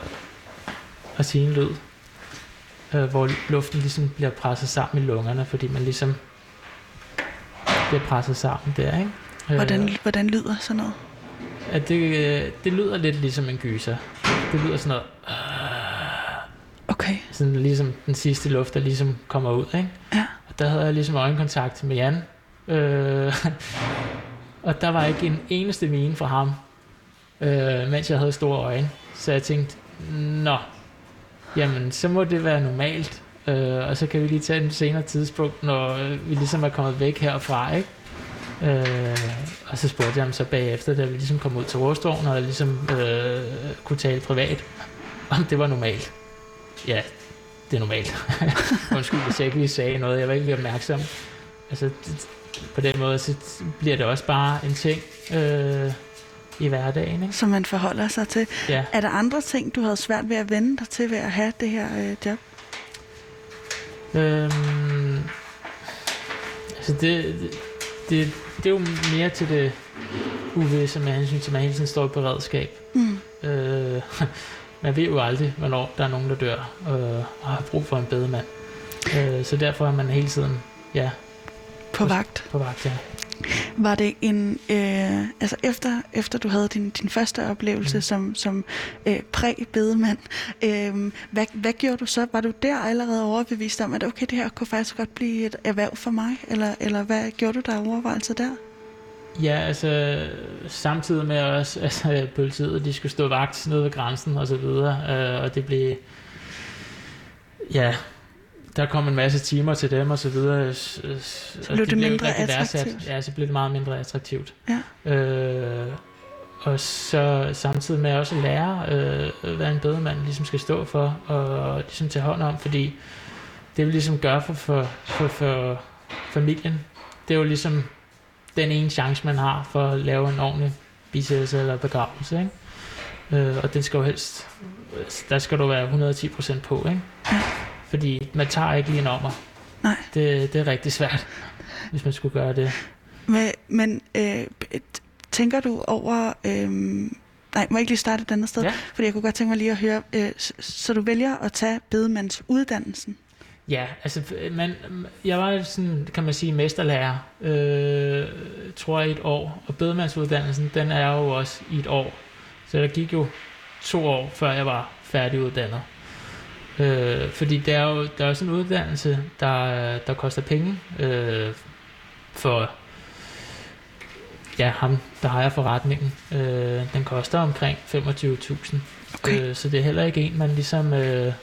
at sige en lyd, øh, hvor luften ligesom bliver presset sammen i lungerne, fordi man ligesom bliver presset sammen der, ikke? Øh, Hvordan, hvordan lyder sådan noget? at det, øh, det lyder lidt ligesom en gyser. Det lyder sådan noget, Okay, sådan ligesom den sidste luft, der ligesom kommer ud, ikke? ja. Og der havde jeg ligesom øjenkontakt med Jan. Øh, [LAUGHS] og der var ikke en eneste mine fra ham, øh, mens jeg havde store øjne. Så jeg tænkte, nå, jamen så må det være normalt. Øh, og så kan vi lige tage en senere tidspunkt, når øh, vi ligesom er kommet væk herfra, ikke? Øh, og så spurgte jeg ham så bagefter, da vi ligesom kom ud til Råstoven, og ligesom øh, kunne tale privat, om det var normalt. Ja, det er normalt. [LAUGHS] Undskyld, hvis jeg ikke lige sagde noget. Jeg var ikke lige opmærksom. Altså, det, på den måde, så bliver det også bare en ting øh, i hverdagen, ikke? Som man forholder sig til. Ja. Er der andre ting, du havde svært ved at vende dig til ved at have det her øh, job? Øhm, altså, det, det, det, det er jo mere til det uvisse med hensyn til, at man hele tiden står i beredskab. Mm. Øh, [LAUGHS] man ved jo aldrig, hvornår der er nogen, der dør øh, og har brug for en bedemand. Øh, så derfor er man hele tiden ja, På vagt. På vagt, ja. Var det en, øh, altså efter, efter du havde din, din første oplevelse mm. som, som øh, præ-bedemand, øh, hvad, hvad gjorde du så? Var du der allerede overbevist om, at okay, det her kunne faktisk godt blive et erhverv for mig? Eller, eller hvad gjorde du der overvejelser der? Ja, altså samtidig med også, [LAUGHS] altså politiet, de skulle stå vagt nede ved grænsen og så videre, øh, og det blev, ja, der kom en masse timer til dem og så videre. Så blev det, det blev mindre attraktivt? Værdsat. Ja, så blev det meget mindre attraktivt. Ja. Øh, og så samtidig med også at lære, øh, hvad en bedemand ligesom skal stå for, og ligesom tage hånd om, fordi det vil ligesom gøre for, for, for, for familien. Det er jo ligesom den ene chance, man har for at lave en ordentlig bisættelse eller begravelse, ikke? Øh, og den skal jo helst, der skal du være 110% på, ikke? Ja. Fordi man tager ikke lige en ommer. Nej. Det, det er rigtig svært, hvis man skulle gøre det. Men, men øh, tænker du over... Øh, nej, må jeg ikke lige starte et andet sted? Ja. Fordi jeg kunne godt tænke mig lige at høre... Øh, så, du vælger at tage bedemandsuddannelsen? Ja, altså, man, jeg var sådan, kan man sige, mesterlærer, øh, tror jeg, i et år. Og bedemandsuddannelsen, den er jo også i et år. Så der gik jo to år, før jeg var færdiguddannet. Øh, fordi det er jo der er sådan en uddannelse, der, der koster penge øh, for ja, ham, der har jeg forretningen. Øh, den koster omkring 25.000. Okay. Øh, så det er heller ikke en, man ligesom... Øh,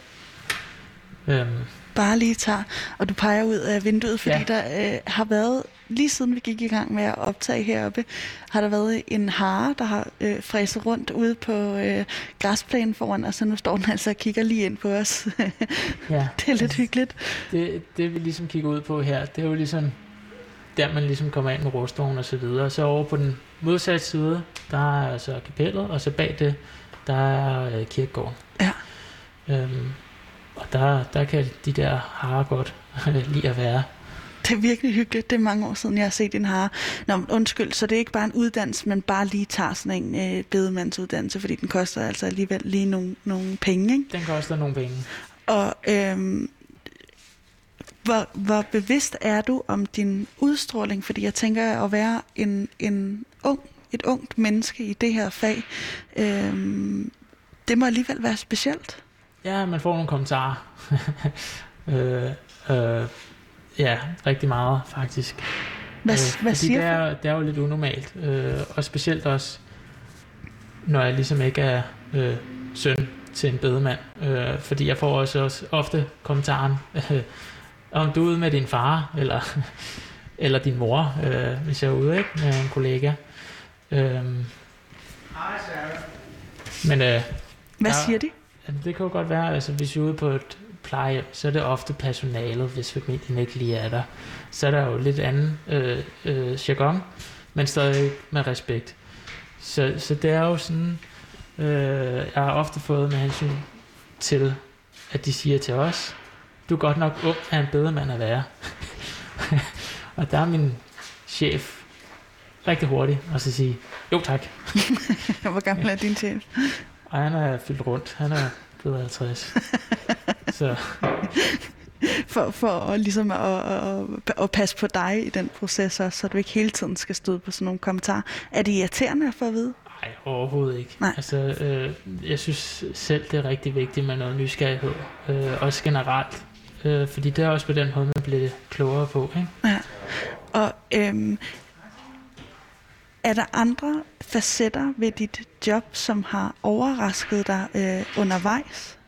øh, bare lige tager, og du peger ud af vinduet, fordi ja. der øh, har været, lige siden vi gik i gang med at optage heroppe, har der været en hare, der har øh, fræset rundt ude på øh, græsplænen foran os, så nu står den altså og kigger lige ind på os. ja. [LAUGHS] Det er lidt hyggeligt. Det, det vi ligesom kigger ud på her, det er jo ligesom der man ligesom kommer ind med råstoven og så videre. Så over på den modsatte side, der er så kapellet, og så bag det, der er øh, kirkegården. Ja. Øhm, og der, der kan de der harer godt [LAUGHS] lide at være. Det er virkelig hyggeligt. Det er mange år siden, jeg har set en hare. Nå, undskyld, så det er ikke bare en uddannelse, men bare lige tager sådan en øh, bedemandsuddannelse, fordi den koster altså alligevel lige nogle, nogle penge, ikke? Den koster nogle penge. Og øhm, hvor, hvor bevidst er du om din udstråling? Fordi jeg tænker at være en, en ung, et ungt menneske i det her fag, øhm, det må alligevel være specielt. Ja, man får nogle kommentarer. [LAUGHS] øh, øh, ja, rigtig meget faktisk. Hvad, øh, hvad siger det er, det er jo lidt unormalt. Øh, og specielt også, når jeg ligesom ikke er øh, søn til en bedemand. Øh, fordi jeg får også, også ofte kommentaren, øh, [LAUGHS] om du er ude med din far, eller, [LAUGHS] eller din mor, øh, hvis jeg er ude ikke, med en kollega. Øh, men øh, Hvad der, siger de? Det kan jo godt være, altså hvis vi er ude på et plejehjem, så er det ofte personalet, hvis familien ikke lige er der. Så er der jo lidt anden øh, øh, jargon, men stadig med respekt. Så, så det er jo sådan, øh, jeg har ofte fået med hensyn til, at de siger til os, du er godt nok ung af en bedre mand at være. [LAUGHS] og der er min chef rigtig hurtig og så sige, jo tak. [LAUGHS] Hvor gammel er din chef? Og han er fyldt rundt. Han er blevet 50. så. [LAUGHS] For, for at, ligesom at, at, at, passe på dig i den proces også, så du ikke hele tiden skal støde på sådan nogle kommentarer. Er det irriterende for at vide? Nej, overhovedet ikke. Nej. Altså, øh, jeg synes selv, det er rigtig vigtigt med noget nysgerrighed. Øh, også generelt. Øh, fordi det er også på den måde, man bliver klogere på. Ikke? Ja. Og øhm, er der andre facetter ved dit job, som har overrasket dig øh, undervejs?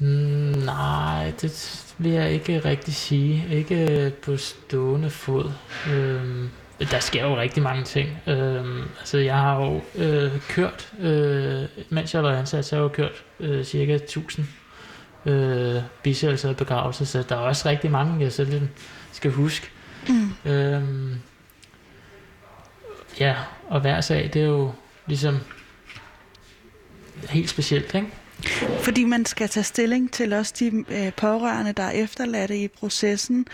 Mm, nej, det vil jeg ikke rigtig sige. Ikke på stående fod. Øhm, der sker jo rigtig mange ting. Øhm, altså, jeg har jo øh, kørt, øh, mens jeg var ansat, så har jeg jo kørt øh, cirka 1000 øh, bisættelser og begravelser, så der er også rigtig mange, jeg selv skal huske. Mm. Øhm, ja, og hver sag, det er jo ligesom helt specielt, ikke? Fordi man skal tage stilling til også de øh, pårørende, der er efterladte i processen,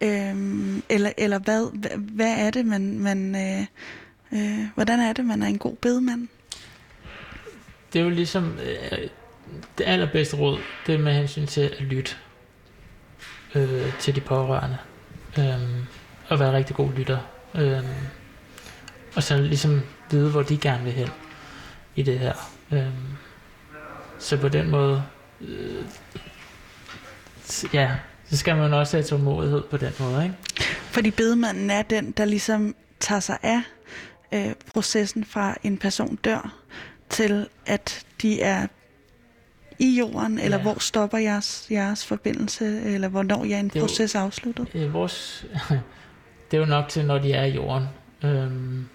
øhm, eller, eller hvad, hvad, er det, man, man øh, øh, hvordan er det, man er en god bedemand? Det er jo ligesom, øh, det allerbedste råd, det er med hensyn til at lytte øh, til de pårørende. Øhm, og være rigtig god lytter. Øhm, og så ligesom vide, hvor de gerne vil hen i det her. Øhm, så på den måde, øh, ja, så skal man også have tålmodighed på den måde, ikke? Fordi bedemanden er den, der ligesom tager sig af øh, processen fra en person dør, til at de er i jorden, eller Ja. hvor stopper jeres, jeres forbindelse, eller hvornår er en Det er jo- proces afsluttet? Øh, vores, [LAUGHS] det er jo nok til, når de er i jorden. Øhm,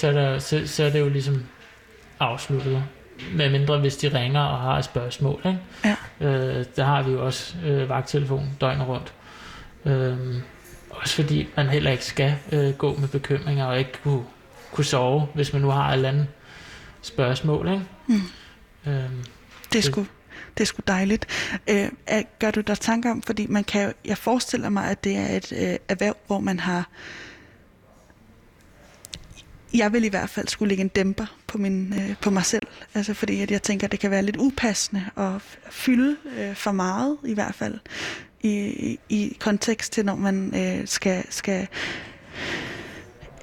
så, er der, så, så er det jo ligesom afsluttet. Med mindre hvis de ringer og har et spørgsmål. Ikke? Ja. Øh, der har vi jo også øh, vagttelefon døgnet rundt. Øhm, også fordi man heller ikke skal øh, gå med bekymringer og ikke kunne, kunne sove, hvis man nu har et eller andet spørgsmål. Ikke? Mm. Øhm, Det er Det- sgu, det er sgu dejligt. Øh, gør du dig tanker om, fordi man kan jeg forestiller mig, at det er et øh, erhverv, hvor man har jeg vil i hvert fald skulle lægge en dæmper på, min, øh, på mig selv. Altså fordi at jeg tænker, at det kan være lidt upassende at fylde øh, for meget i hvert fald i, i, i kontekst til, når man øh, skal, skal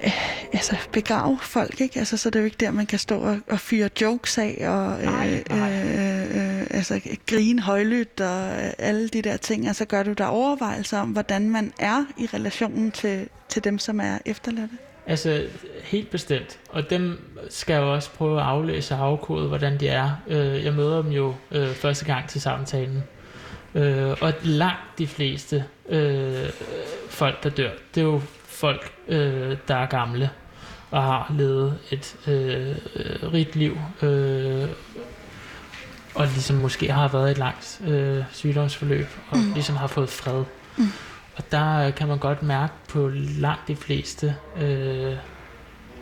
øh, altså begrave folk. Ikke? Altså, så er det jo ikke der, man kan stå og, og fyre jokes af og Nej, øh, nej. øh, øh, altså, grine højlydt og øh, alle de der ting. Altså gør du der overvejelser om, hvordan man er i relationen til, til dem, som er efterladte? Altså, helt bestemt. Og dem skal jeg jo også prøve at aflæse og afkode, hvordan de er. Øh, Jeg møder dem jo øh, første gang til samtalen. Øh, Og langt de fleste øh, folk, der dør, det er jo folk, øh, der er gamle og har levet et øh, rigt liv. Øh, og ligesom måske har været et langt øh, sygdomsforløb, og Mm. ligesom har fået fred. Mm. Og der øh, kan man godt mærke på langt de fleste, øh,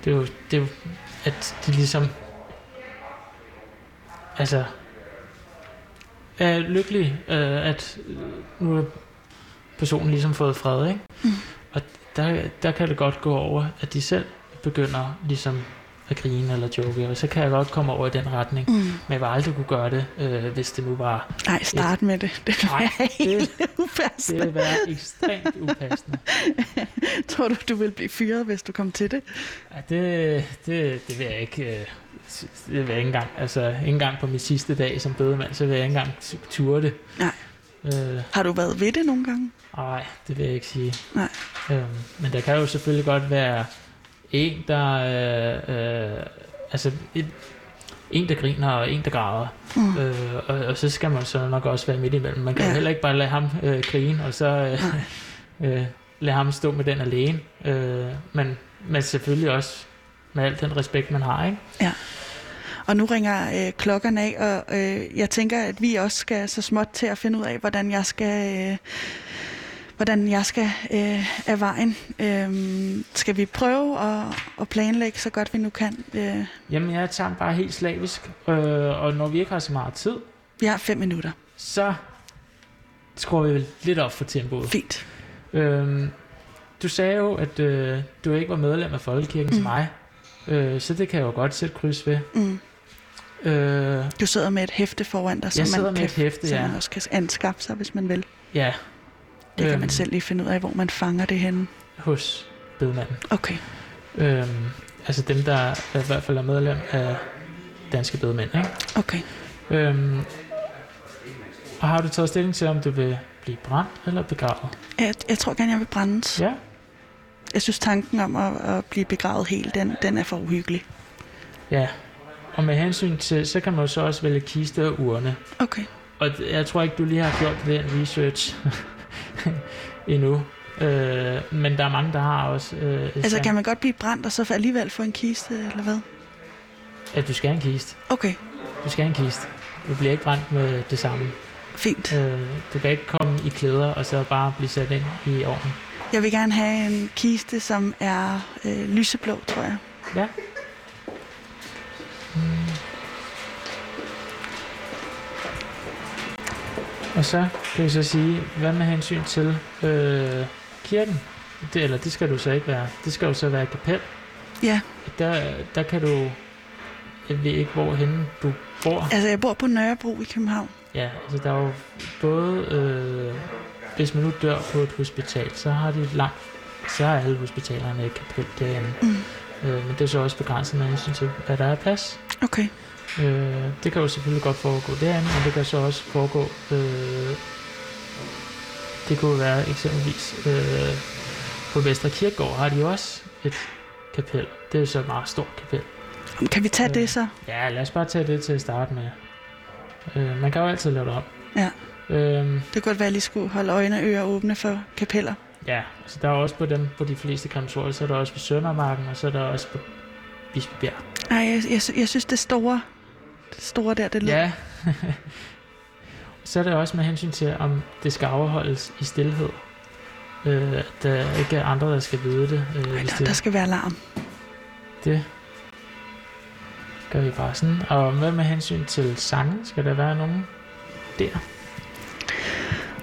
det, er jo, det er jo, at de ligesom, altså, er lykkelige, øh, at øh, nu er personen ligesom fået fred, ikke? Mm. Og der, der kan det godt gå over, at de selv begynder ligesom at grine eller joke, og så kan jeg godt komme over i den retning. Mm. Men jeg vil aldrig kunne gøre det, øh, hvis det nu var... Nej, start med det. Det vil Nej, være helt Det upassende. vil være ekstremt upassende. [LAUGHS] Tror du, du vil blive fyret, hvis du kom til det? Ja, det, det, det vil jeg ikke... Øh, det vil jeg ikke engang. Altså, ikke engang på min sidste dag som bødemand, så vil jeg ikke engang tu- ture det. Nej. Øh, Har du været ved det nogle gange? nej, det vil jeg ikke sige. Nej. Øhm, men der kan jo selvfølgelig godt være en, der... Øh, øh, altså, et, en, der griner, og en, der græder. Mm. Øh, og, og så skal man så nok også være midt imellem. Man kan Ja. ja. heller ikke bare lade ham øh, grine, og så øh, [LAUGHS] øh, lade ham stå med den alene. Øh, men, men selvfølgelig også med al den respekt, man har. Ikke? Og nu ringer øh, klokkerne af, og øh, jeg tænker, at vi også skal så småt til at finde ud af, hvordan jeg skal... Øh, hvordan jeg skal øh, af vejen. Øh, skal vi prøve at, at planlægge så godt vi nu kan? Øh, Jamen, jeg tager bare helt slavisk. Øh, og når vi ikke har så meget tid, vi har fem minutter. så skruer vi lidt op for tempoet. Fint. Øhm, du sagde jo, at øh, du ikke var medlem af Folkekirken mm. som mig. Øh, så det kan jeg jo godt sætte kryds ved. Mm. Øh, Du sidder med et hæfte foran dig, som, jeg man, med kan, et hæfte, ja. man også kan anskaffe sig, hvis man vil. Ja, Det kan Øhm. man selv lige finde ud af, hvor man fanger det henne. hos bedemanden. Okay. Øhm, altså dem, der i hvert fald er medlem af Danske Bedemænd. Ikke? Okay. Øhm, og har du taget stilling til, om du vil blive brændt eller begravet? Jeg, jeg tror gerne, jeg vil brændes. Ja. Jeg synes, tanken om at, at blive begravet helt, den, den er for uhyggelig. Ja. Og med hensyn til, så kan man jo så også vælge kiste og urne. Okay. Og jeg tror ikke, du lige har gjort den research [LAUGHS] [LAUGHS] endnu. Øh, men der er mange, der har også... Øh, Altså, kan man godt blive brændt, og så alligevel få en kiste, eller hvad? At du skal have en kiste. Okay, Du skal have en kiste. Du bliver ikke brændt med det samme. fint. Øh, du kan ikke komme i klæder og så bare blive sat ind i ovnen. Jeg vil gerne have en kiste, som er øh, lyseblå, tror jeg. Ja. Og så kan vi så sige, hvad med hensyn til øh, kirken? Det, eller det skal du så ikke være. Det skal jo så være kapel. Ja, Der, der kan du... Jeg ved ikke, hvorhenne du bor. altså jeg bor på Nørrebro i København. Ja, altså der er jo både øh, hvis man nu dør på et hospital, så har de langt, så har alle hospitalerne et kapel derinde. Mm. Øh, men det er så også begrænset med hensyn til, hvad der er plads. Okay. Øh, det kan jo selvfølgelig godt foregå derinde, men det kan så også foregå... Øh, det kunne være eksempelvis øh, på Vestre Kirkegård har de også et kapel. Det er så et meget stort kapel. Kan vi tage Øh. det så? Ja, lad os bare tage det til at starte med. Øh, man kan jo altid lave det om. Ja. Øh, Det kunne godt være, at jeg lige skulle holde øjne og ører åbne for kapeller. ja, altså der er også på dem, på de fleste krematorier, så er der også på Søndermarken, og så er der også på Bispebjerg. Nej, jeg, jeg, jeg synes, det store, store der, det lyder. Ja. [LAUGHS] så er det også med hensyn til, om det skal afholdes i stillhed. Øh, at der ikke er andre, der skal vide det. Øh, Ej, der, det, der skal være larm. det gør vi bare sådan. Og hvad med hensyn til sange? Skal der være nogen der?